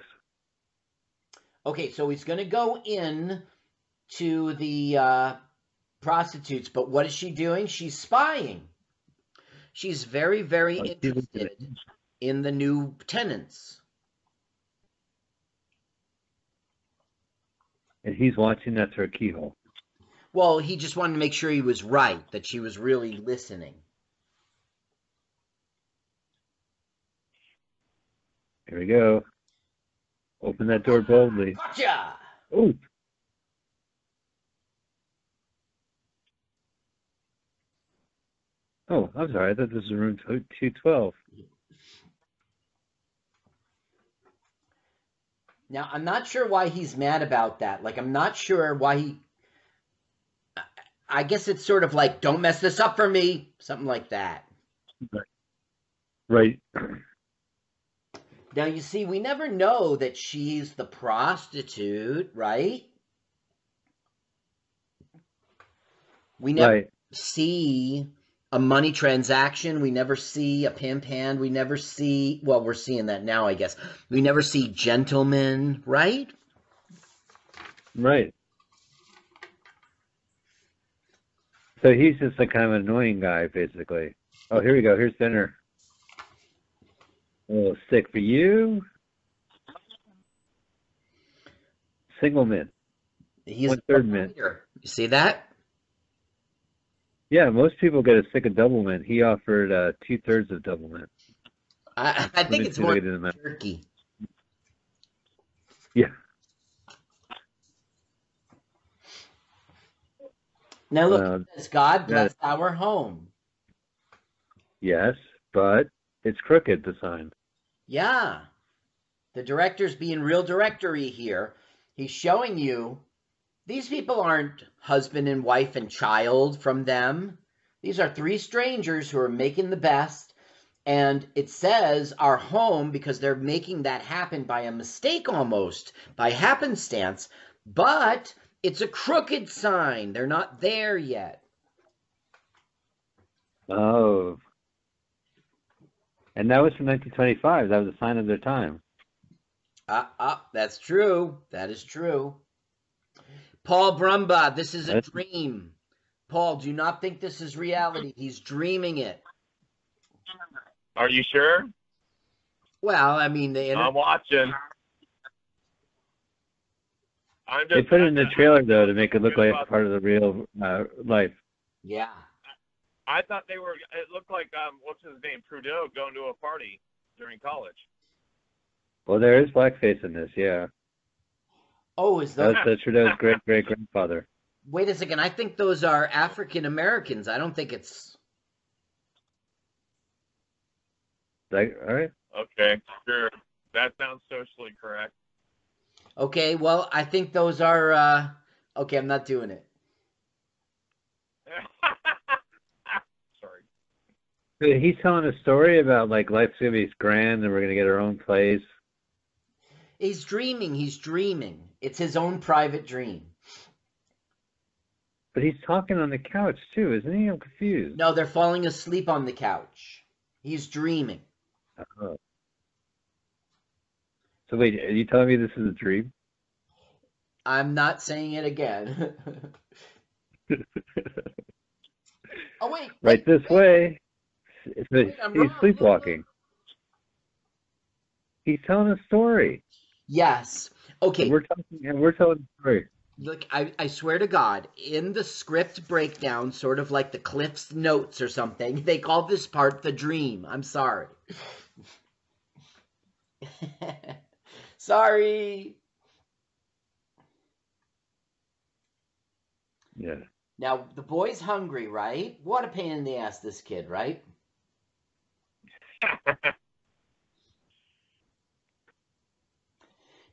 Okay, so he's going to go in to the uh, prostitutes, but what is she doing? She's spying. She's very, very interested in the new tenants. And he's watching that through a keyhole. Well, he just wanted to make sure he was right, that she was really listening. Here we go. Open that door boldly. Gotcha! Ooh. Oh, I'm sorry. I thought this was room 212. Now, I'm not sure why he's mad about that. Like, I'm not sure why he. I- guess it's sort of like, don't mess this up for me. Something like that. Right. Now, you see, we never know that she's the prostitute, right? We never Right. see a money transaction. We never see a pimp hand. We never see, well, we're seeing that now, I guess. We never see gentlemen, right? Right. So he's just a kind of annoying guy, basically. Oh, here we go. Here's dinner. A little stick for you. Single mint. He's One third mint. You see that? Yeah, most people get a stick of double mint. He offered uh, two thirds of double mint. I, I think it's see if I more turkey. Yeah. Now look, Uh, says, God yeah. bless our home. Yes, but it's crooked, the sign. Yeah. The director's being real directory here. He's showing you these people aren't husband and wife and child from them. These are three strangers who are making the best. And it says our home because they're making that happen by a mistake almost, by happenstance. But it's a crooked sign. They're not there yet. Oh. And that was from 1925. That was a sign of their time. Ah, ah, that's true. That is true. Paul Brumba, this is a That's- dream. Paul, do not think this is reality. He's dreaming it. Are you sure? Well, I mean, the inter- I'm watching. I'm just. They put it in the trailer though to make it look like part of the real uh, life. yeah. I thought they were. It looked like um, what's his name, Trudeau, going to a party during college. Well, there is blackface in this. Yeah, Oh, is that that's Trudeau's great great grandfather. Wait a second. I think those are African Americans. I don't think it's. Like, all right. Okay, sure. That sounds socially correct. Okay. Well, I think those are. uh Okay, I'm not doing it. Sorry. He's telling a story about like life's gonna be grand and we're gonna get our own place. He's dreaming. He's dreaming. It's his own private dream. But he's talking on the couch too, isn't he? I'm confused. No, they're falling asleep on the couch. He's dreaming. Oh. So wait, are you telling me this is a dream? I'm not saying it again. oh wait. right wait, this wait. way. Wait, he's wrong. Sleepwalking. He's telling a story. Yes. Okay. We're talking and we're telling a story. Look, I, I swear to God, in the script breakdown, sort of like the Cliff's notes or something, they call this part the dream. I'm sorry. sorry. Yeah. Now, the boy's hungry, right? What a pain in the ass, this kid, right?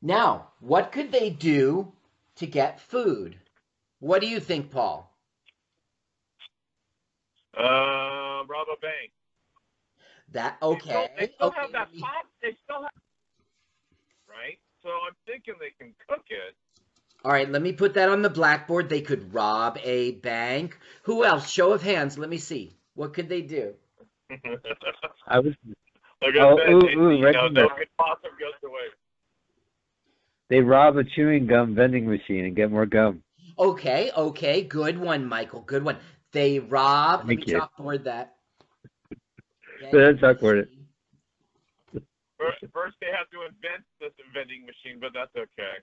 Now, what could they do to get food? What do you think, Paul? Uh, rob a bank. That They still- okay? They still okay, have that let me- pop. They still have. Right. So I'm thinking they can cook it. All right, let me put that on the blackboard. They could rob a bank. Who else? Show of hands. Let me see. What could they do? I was like I Oh, said, ooh, ooh, you right know, in no there. good possum goes away. They rob a chewing gum vending machine and get more gum. Okay, okay, good one, Michael. Good one. They rob. Thank Let Thank me you. chalkboard that. Then chalkboard it. First, first they have to invent this vending machine, but that's okay.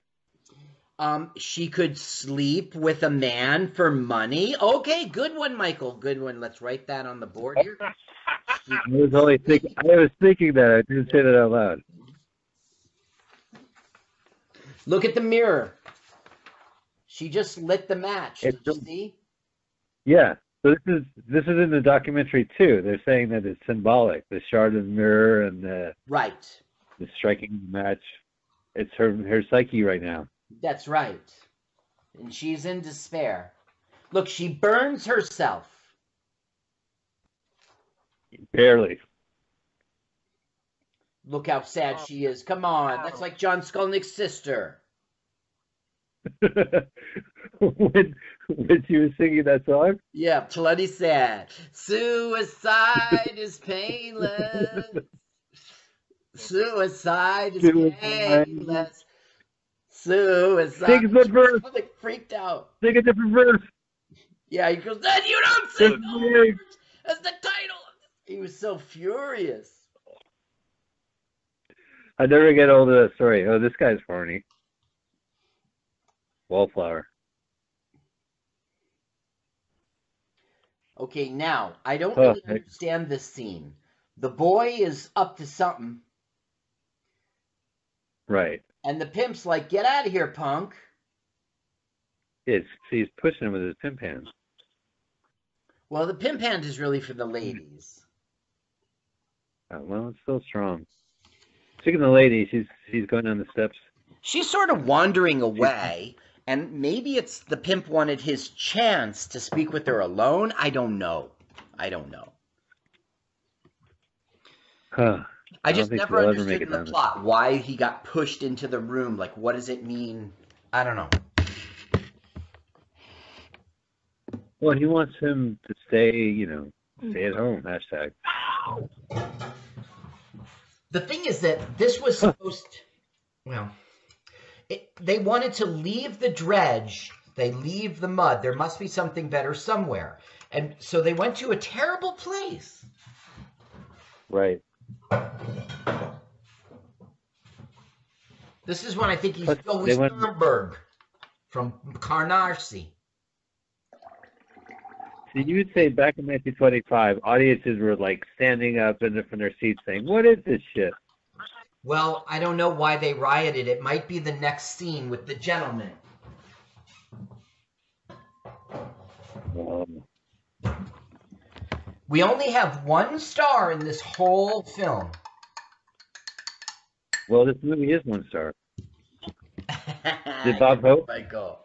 Um, she could sleep with a man for money. Okay, good one, Michael. Good one. Let's write that on the board here. I was only thinking. I was thinking that. I didn't say that out loud. Look at the mirror. She just lit the match. Did you see? Yeah. So this is this is in the documentary too. They're saying that it's symbolic. The shard of the mirror and the, Right. the striking the match. It's her her psyche right now. That's right. And she's in despair. Look, she burns herself. Barely. Look how sad she is. Come on. That's like John Skolnick's sister. when when she was singing that song. Yeah, bloody sad. Suicide is painless. Suicide is Suicide. painless. Suicide. Sing the verse. I'm like freaked out. Sing a different verse. Yeah, he goes, then you don't sing Different the as the title. He was so furious. I never get old of that story. Oh, this guy's horny. Wallflower. Okay, now I don't Oh, really understand this scene. The boy is up to something, Right. and the pimp's like, "Get out of here, punk!" It's he's pushing him with his pimp hands. Well, the pimp hand is really for the ladies. Oh, well, it's still strong. Speaking of the lady, she's she's going down the steps. She's sort of wandering away, and maybe it's the pimp wanted his chance to speak with her alone. I don't know. I don't know. Huh. I I just never she'll understood make in the down the- plot why he got pushed into the room. Like, what does it mean? I don't know. Well, he wants him to stay, you know, mm. stay at home. Hashtag. The thing is that this was supposed. Well, it, they wanted to leave the dredge. They leave the mud. There must be something better somewhere, and so they went to a terrible place. Right. This is when I think he's But Joey went- Sternberg from Canarsie. So you would say back in 1925, audiences were like standing up in the, from their seats saying, "What is this shit?" Well, I don't know why they rioted. It might be the next scene with the gentleman. Um, We only have one star in this whole film. well, this movie is one star. Did Bob Hope? Michael.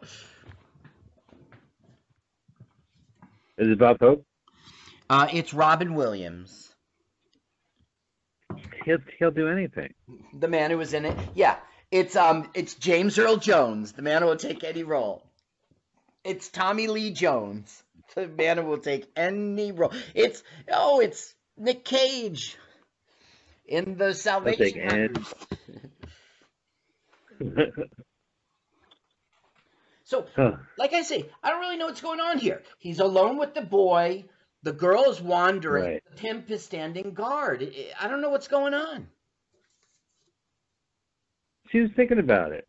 Is it Bob Hope? Uh, it's Robin Williams, He'll he'll do anything. the man who was in it. Yeah, it's um, it's James Earl Jones, the man who will take any role. It's Tommy Lee Jones, the man who will take any role. It's oh, it's Nick Cage in the Salvation. So Huh. like I say, I don't really know what's going on here. He's alone with the boy. The girl is wandering. Right. The pimp is standing guard. I- don't know what's going on. She was thinking about it.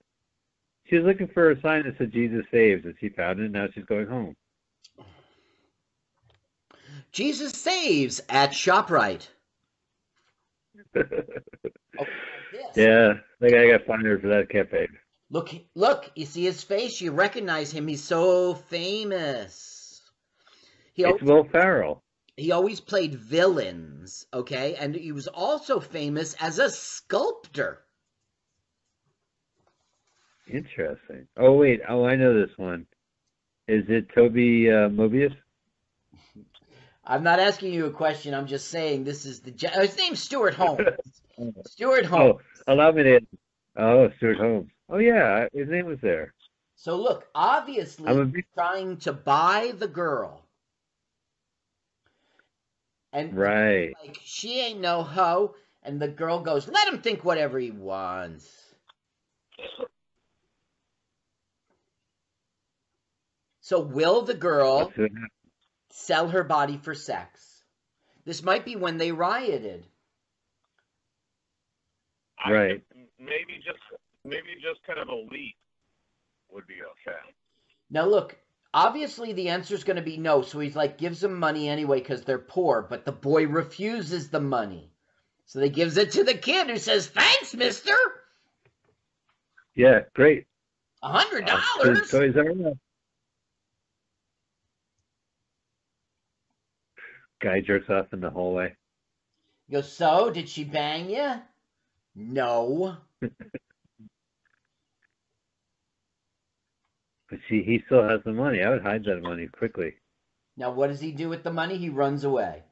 She was looking for a sign that said Jesus saves, and she found it. And now she's going home. Jesus saves at Shoprite. Oh, yeah, I got, I got fired for that campaign. Look, look. You see his face. You recognize him. He's so famous. He It's al- Will Ferrell. he always played villains. Okay, and he was also famous as a sculptor. Interesting. Oh wait, oh I know this one. Is it Toby uh, Mobius? I'm not asking you a question. I'm just saying this is the. ge- His name's Stuart Holmes. Stuart Holmes. Oh, allow me to. Oh, Stuart Holmes. Oh yeah, his name was there. So look, obviously big trying to buy the girl. And right. like she ain't no hoe, and the girl goes, "Let him think whatever he wants." So will the girl That's what happened. sell her body for sex? This might be when they rioted. Right. think Maybe just maybe just kind of a leap would be okay. Now look, obviously the answer is going to be no. So he's like gives them money anyway because they're poor, but the boy refuses the money. So they gives it to the kid who says, "Thanks, Mister, Yeah, great. a hundred Uh, dollars." Toys R Us. Guy jerks off in the hallway. He goes, "So did she bang you?" No. See, he still has the money. I would hide that money quickly. Now what does he do with the money? He runs away.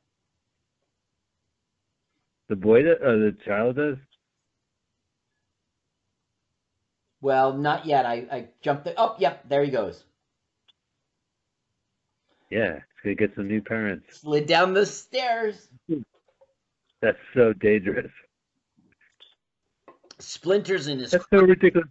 The boy, that, uh, the child does. Well, not yet. I, I jumped the. Oh, yep, there he goes. Yeah, he's gonna get some new parents. Slid down the stairs. That's so dangerous. Splinters in his. That's so ridiculous.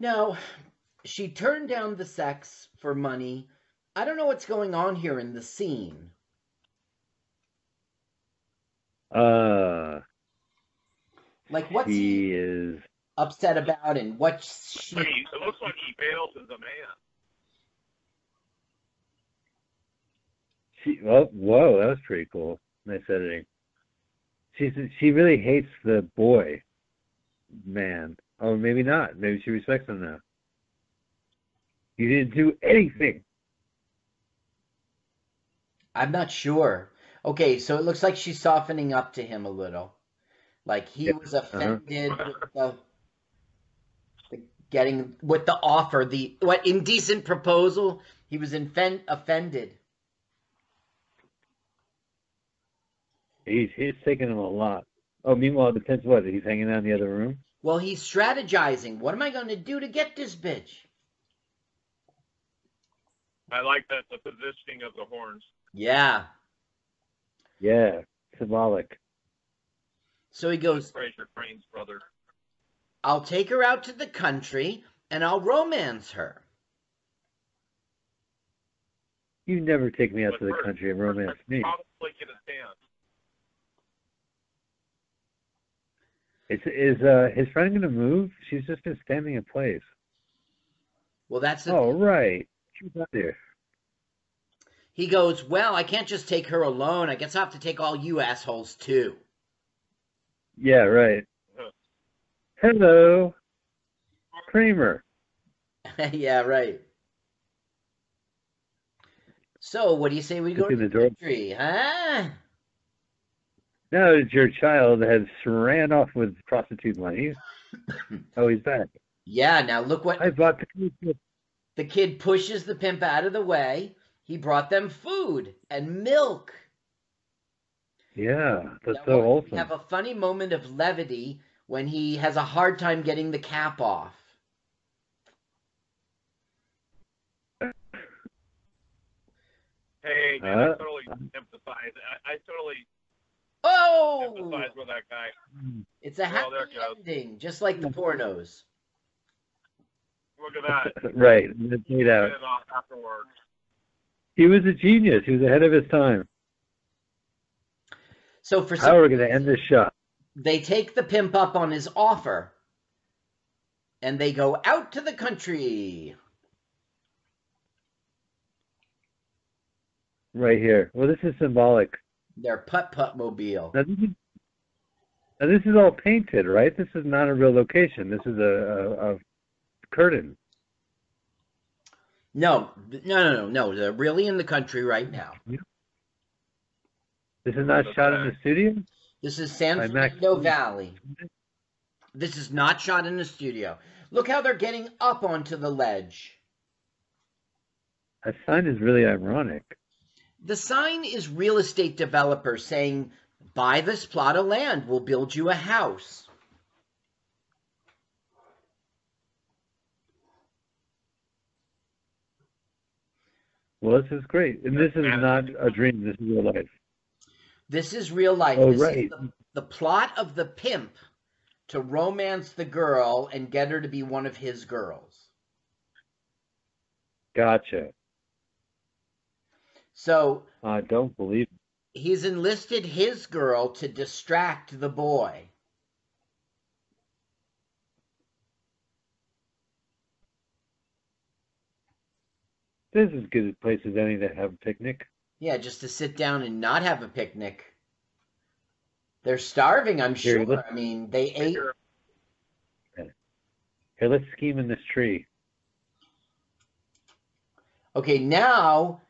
Now, she turned down the sex for money. I don't know what's going on here in the scene. Uh, Like, what's he he is. upset about, and what she. Hey, it looks like he bails as a man. She. Oh, whoa, that was pretty cool. Nice editing. She's she really hates the boy, man. Oh, maybe not. Maybe she respects him now. You didn't do anything. I'm not sure. Okay, so it looks like she's softening up to him a little. Like he Yeah, was uh-huh. offended with the, the getting with the offer, the what indecent proposal. He was infen- offended. He's he's taking him a lot. Oh, meanwhile, it depends what he's hanging out in the other room. Well, he's strategizing. What am I going to do to get this bitch? I like that the positioning of the horns. Yeah. Yeah, symbolic. So he goes, Frasier Crane's brother. I'll take her out to the country and I'll romance her. You never take me out But to the first- country and first romance I me. Probably get a dance. Is is uh his friend gonna move? She's just been standing in place. Well, that's the Oh right, she's out there. He goes, Well, I can't just take her alone. I guess I have to take all you assholes too. Yeah, right. Hello, Kramer. yeah, right. So, what do you say we go Look to the the door. country, huh? Now that your child has ran off with prostitute money. oh, he's back. Yeah, now look what I bought the pizza. the kid pushes the pimp out of the way. He brought them food and milk. Yeah, that's Now so watch, wholesome. We have a funny moment of levity when he has a hard time getting the cap off. Hey, man, Uh, I totally empathize. I, I totally Oh! empathize with that guy. It's a Well, happy there it goes. ending, just like the pornos. Look at that. right, and it's made out. Get it off afterwards. He was a genius. He was ahead of his time. So for How some are we going to end this shot? they take the pimp up on his offer and they go out to the country. Right here. Well, this is symbolic. Their putt putt mobile. Now this is, now this is all painted, right? This is not a real location. This is a, a, a curtain. No, no, no, no, no. They're really in the country right now. This is not shot in the studio. This is San By Fernando. Valley. This is not shot in the studio. Look how they're getting up onto the ledge. That sign is really ironic. The sign is real estate developer saying, buy this plot of land, we'll build you a house. Well, this is great, and this is not a dream. This is real life. This is real life. Oh, this right. is the, the plot of the pimp to romance the girl and get her to be one of his girls. Gotcha. So I don't believe. he's enlisted his girl to distract the boy. This is as good a place as any to have a picnic. Yeah, just to sit down and not have a picnic. They're starving, I'm Here, sure. I mean, they ate. Here, Here, let's scheme in this tree. Okay, now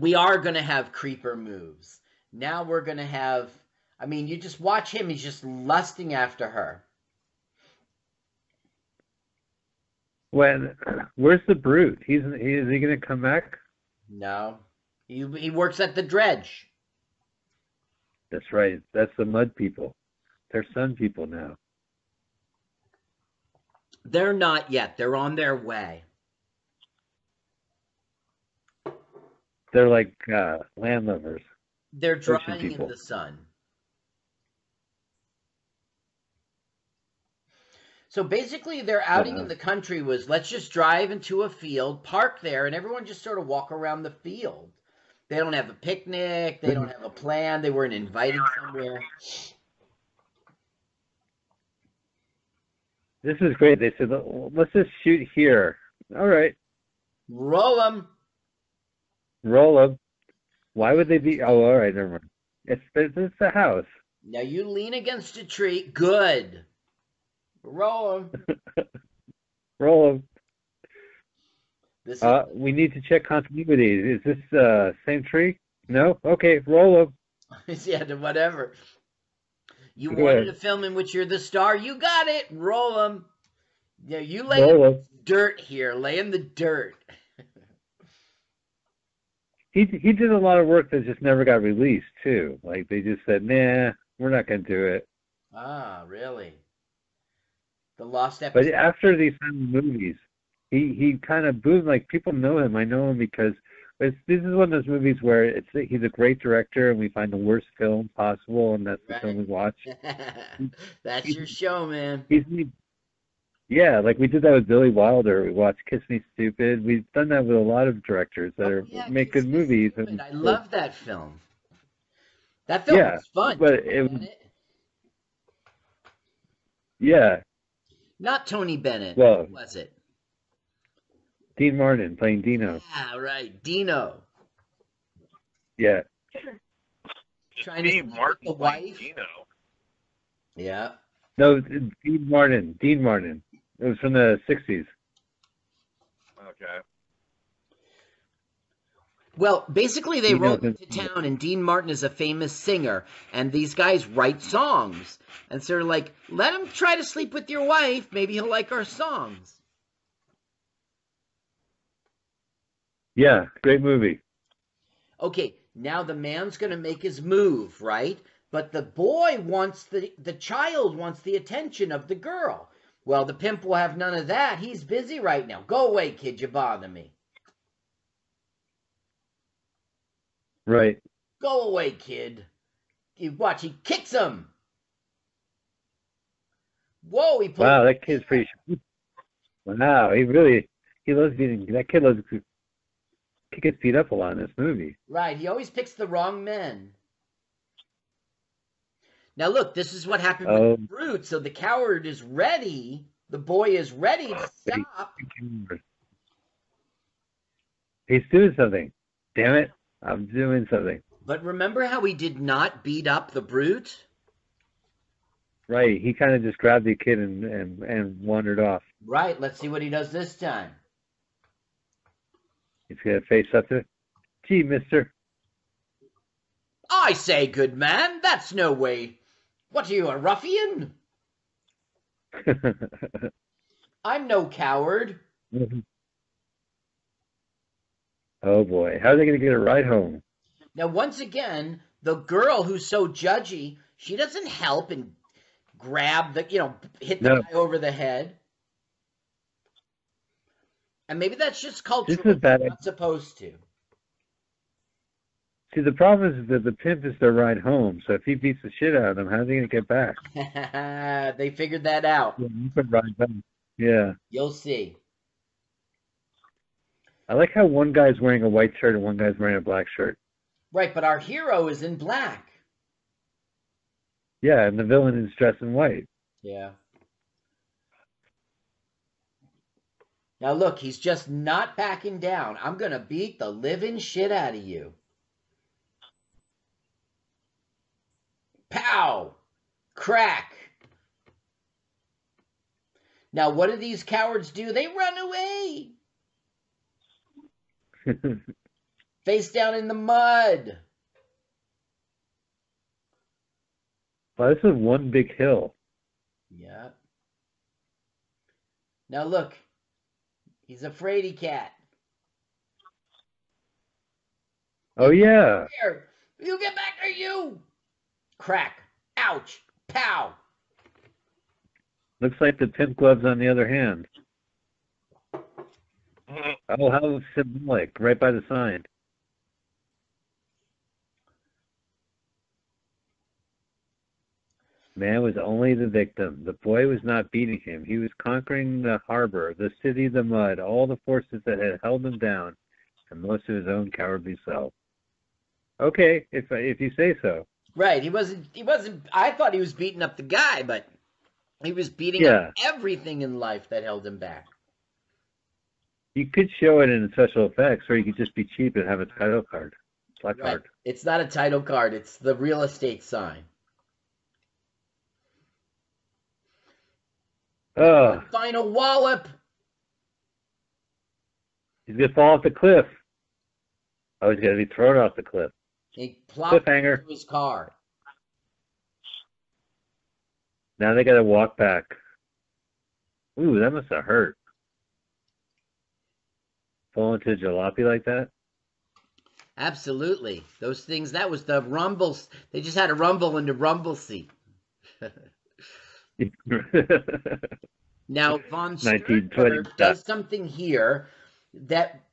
we are going to have creeper moves. Now we're going to have I mean, you just watch him, he's just lusting after her. When where's the brute? He's he, is he gonna come back? No. He he works at the dredge. That's right. That's the mud people. They're sun people now. They're not yet. They're on their way. They're like uh, land lovers. They're drying in the sun. So basically, their outing Uh-huh. in the country was let's just drive into a field, park there, and everyone just sort of walk around the field. They don't have a picnic. They don't have a plan. They weren't invited somewhere. This is great. They said, let's just shoot here. All right, Roll them. Roll up. Why would they be? Oh, all right, never mind. It's it's, a house. Now you lean against a tree. Good. Roll them. Roll them. This is Uh, we need to check continuity. Is this uh same tree? No. Okay, roll them. yeah, to whatever. You Go wanted ahead. a film in which you're the star. You got it. Roll them. Yeah, you lay Roll in 'em. dirt here. Lay in the dirt. He he did a lot of work that just never got released too. Like they just said, nah, we're not gonna do it. Ah, really? The lost But after these movies, he he kind of boomed. Like people know him. I know him because it's, this is one of those movies where it's he's a great director, and we find the worst film possible, and that's the Right. film we watch. That's your show, man. He's yeah, like we did that with Billy Wilder. We watched Kiss Me Stupid. We've done that with a lot of directors that Oh, are yeah, make Kiss good Me movies. Stupid. and- I love that film. That film Yeah, was fun. but Tony it- Bennett. Yeah, Not Tony Bennett. Well- Who was it? Dean Martin playing Dino. Yeah, right. Dino. Yeah, Trying to Steve sleep Martin the playing wife? Dino. Yeah. no, Dean Martin. Dean Martin. It was from the '60s. Okay. Well, basically, they Dino roll Vincent. into town, and Dean Martin is a famous singer, and these guys write songs. And so they're like, let him try to sleep with your wife. Maybe he'll like our songs. Yeah, great movie. Okay, now the man's going to make his move, right? But the boy wants the, the child wants the attention of the girl. Well, the pimp will have none of that. He's busy right now. Go away, kid. You bother me. Right. Go away, kid. You watch, he kicks him. Whoa, he Wow, that kid's pretty. Wow, he really he loves being that kid loves to kick his feet up a lot in this movie. Right, he always picks the wrong men. Now look, this is what happened with Oh. the brute. So the coward is ready. The boy is ready to stop. He's doing something. Damn it, I'm doing something. But remember how he did not beat up the brute? Right. He kind of just grabbed the kid and, and and wandered off. Right, let's see what he does this time. He's gonna face up to. Gee, Mister. I say, good man, that's no way. What are you, a ruffian? I'm no coward. Mm-hmm. oh boy, how are they gonna get a ride home? Now, once again, the girl who's so judgy, she doesn't help and grab the, you know, hit the No. guy over the head. And maybe that's just cultural. This is bad. Not supposed to. See, the problem is that the pimp is their ride home. So if he beats the shit out of them, how's he gonna get back? they figured that out. Yeah, you could ride back. Yeah. You'll see. I like how one guy's wearing a white shirt and one guy's wearing a black shirt. Right, but our hero is in black. Yeah, and the villain is dressed in white. Yeah. Now look, he's just not backing down. I'm gonna beat the living shit out of you. Pow! Crack! Now what do these cowards do? They run away! Face down in the mud. Wow, this is one big hill. Yeah. Now look, he's a fraidy cat. Oh yeah. Here, you get back there, you! Crack. Ouch. Pow. Looks like the pimp gloves on the other hand. Mhm. Oh, how symbolic! Right by the sign. Man was only the victim. The boy was not beating him. He was conquering the harbor, the city, the mud, all the forces that had held him down, and most of his own cowardly self. Okay, if if you say so. Right. He wasn't. He wasn't. I thought he was beating up the guy, but he was beating Yeah. up everything in life that held him back. You could show it in special effects, or you could just be cheap and have a title card, black Right. card. It's not a title card. It's the real estate sign. Oh, Final wallop. he's gonna fall off the cliff. Oh, he's gonna be thrown off the cliff. He plopped into his car. Now they gotta walk back. Ooh, that must have hurt. Fall into a jalopy like that? Absolutely. Those things. That was the rumbles. They just had a rumble into rumble seat. Now Von 1920 does something here that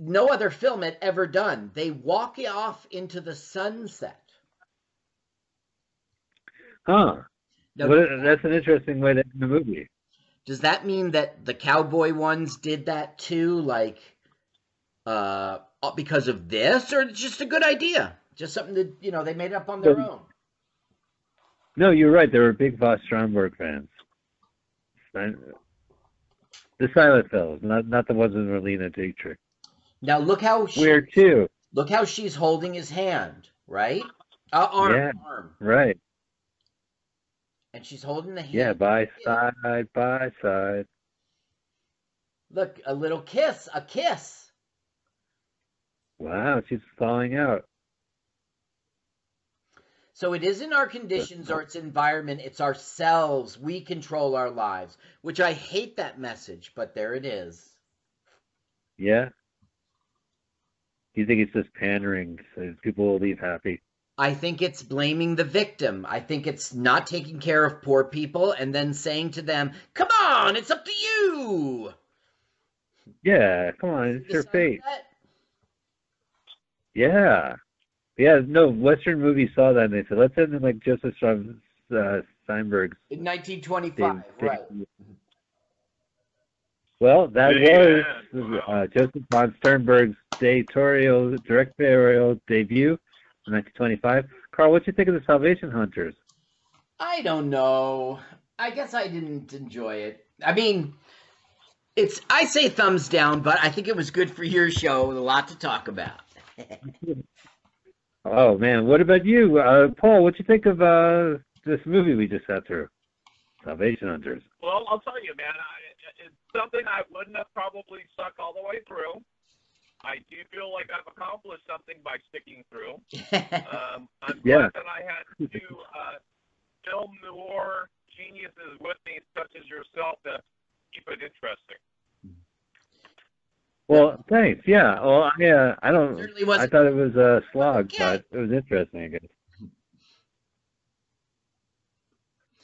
no other film had ever done. They walk off into the sunset. huh. Now, What, that's an interesting way to end the movie. does that mean that the cowboy ones did that too, like uh, because of this, or it's just a good idea? Just something that you know they made up on their So- own. No, you're right. They were big Voss Stromberg fans. The Silent Fellows, not not the ones with Marlene Dietrich. Now look how she, Weird too. look how she's holding his hand, right? Uh, arm, Yeah. arm, Right. and she's holding the hand. Yeah, by side, by side. Look, a little kiss, a kiss. Wow, she's falling out. So it isn't our conditions or its environment, it's ourselves. We control our lives, which I hate that message, but there it is. Yeah. You think it's just pandering so people will leave happy? I think it's blaming the victim. I think it's not taking care of poor people and then saying to them, come on, it's up to you. Yeah, come on, it's The your fate. Yeah. Yeah, no, Western movies saw that and they said, let's end it like Joseph Strom- uh, Steinberg's. In 1925, Dave- right. Well, that Yeah. was uh, Josef von Sternberg's directorial, directorial debut in 1925. Carl, what do you think of the Salvation Hunters? I don't know. I guess I didn't enjoy it. I mean, it's I say thumbs down, but I think it was good for your show with a lot to talk about. Oh man, what about you, uh, Paul? What do you think of uh, this movie we just sat through, Salvation Hunters? Well, I'll tell you, man. I, it's something I wouldn't have probably stuck all the way through. I do feel like I've accomplished something by sticking through. Um, I'm Yeah. glad that I had two uh, film noir geniuses with me, such as yourself, to keep it interesting. Well, thanks. Yeah. Well, I uh, I don't. Certainly I wasn't. thought it was a slog, Okay. but it was interesting. I guess.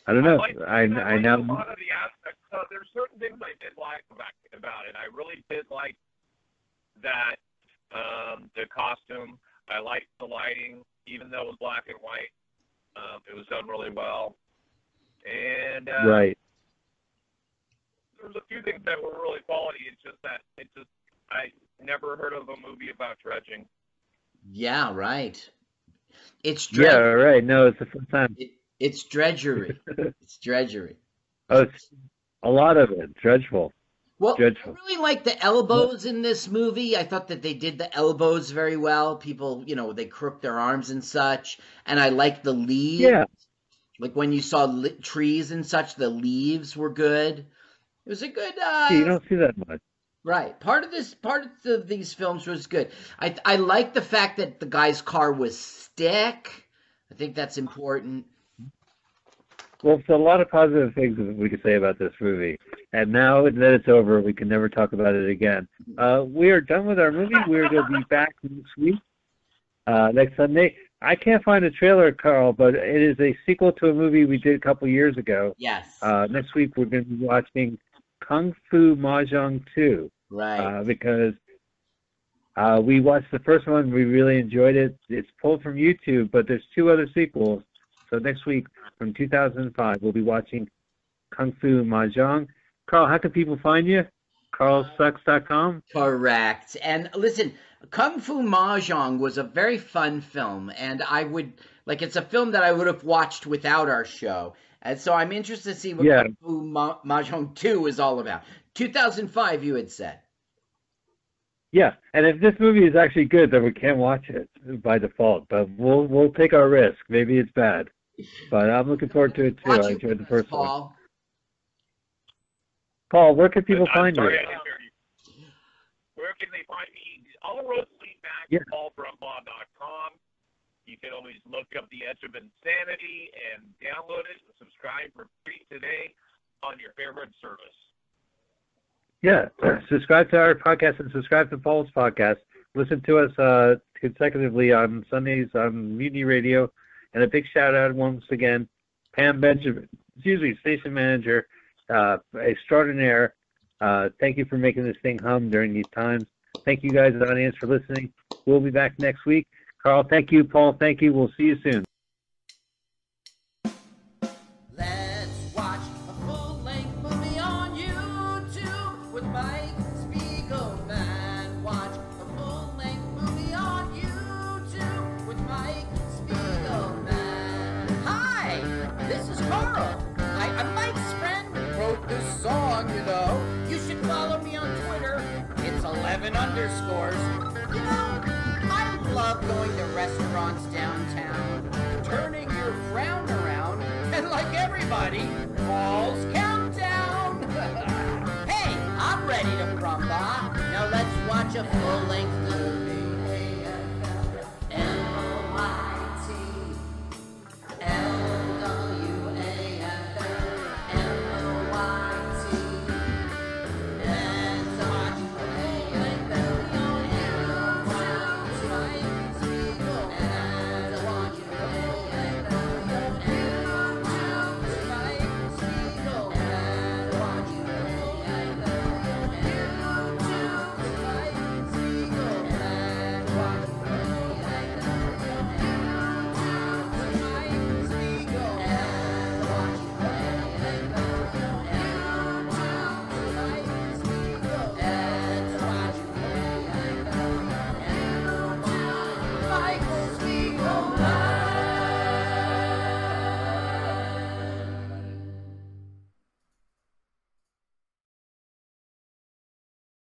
I don't know. like, I I like now. a lot of the aspects. Uh, there's certain things I did like about, about it. I really did like that um, the costume. I liked the lighting, even though it was black and white. Um, it was done really well. And uh, Right. there was a few things that were really quality. It's just that it just I never heard of a movie about dredging. yeah, right. It's Yeah. Right. No, it's the first time. It, it's drudgery. it's drudgery. Oh, it's a lot of it. Dreadful. Well, I really like the elbows in this movie. I thought that they did the elbows very well. People, you know, they crook their arms and such. And I like the leaves. Yeah. Like when you saw li- trees and such, the leaves were good. It was a good. Uh, You don't see that much. Right. Part of this, part of the, these films was good. I I like the fact that the guy's car was stick. I think that's important. Well, so a lot of positive things we could say about this movie. And now that it's over, we can never talk about it again. Uh, we are done with our movie. We're going to be back next week, uh, next Sunday. I can't find a trailer, Carl, but it is a sequel to a movie we did a couple years ago. Yes. Uh, next week, we're going to be watching Kung Fu Mahjong 2 right. uh, because uh, we watched the first one. We really enjoyed it. It's pulled from YouTube, but there's two other sequels. So next week, from 2005, we'll be watching Kung Fu Mahjong. Carl, how can people find you? CarlSucks.com? Correct. And listen, Kung Fu Mahjong was a very fun film, and I would like it's a film that I would have watched without our show. And so I'm interested to see what Yeah. Kung Fu Ma- Mahjong 2 is all about. 2005, you had said. Yeah, and if this movie is actually good, then we can't watch it by default. But we'll we'll take our risk. Maybe it's bad, but I'm looking forward to it too. Watch I enjoyed the with us, first one. Paul. Paul, where can people I'm find sorry, you? I didn't hear you. Where can they find me? All the roads lead back Yeah. to paulbrumbaugh.com. You can always look up The Edge of Insanity and download it and subscribe for free today on your favorite service. Yeah, subscribe to our podcast and subscribe to Paul's podcast. Listen to us uh, consecutively on Sundays on Mutiny Radio. And a big shout out once again, Pam Benjamin, excuse me, station manager, uh, extraordinaire. Uh, thank you for making this thing hum during these times. Thank you guys, audience, for listening. We'll be back next week. Carl, thank you. Paul, thank you. We'll see you soon.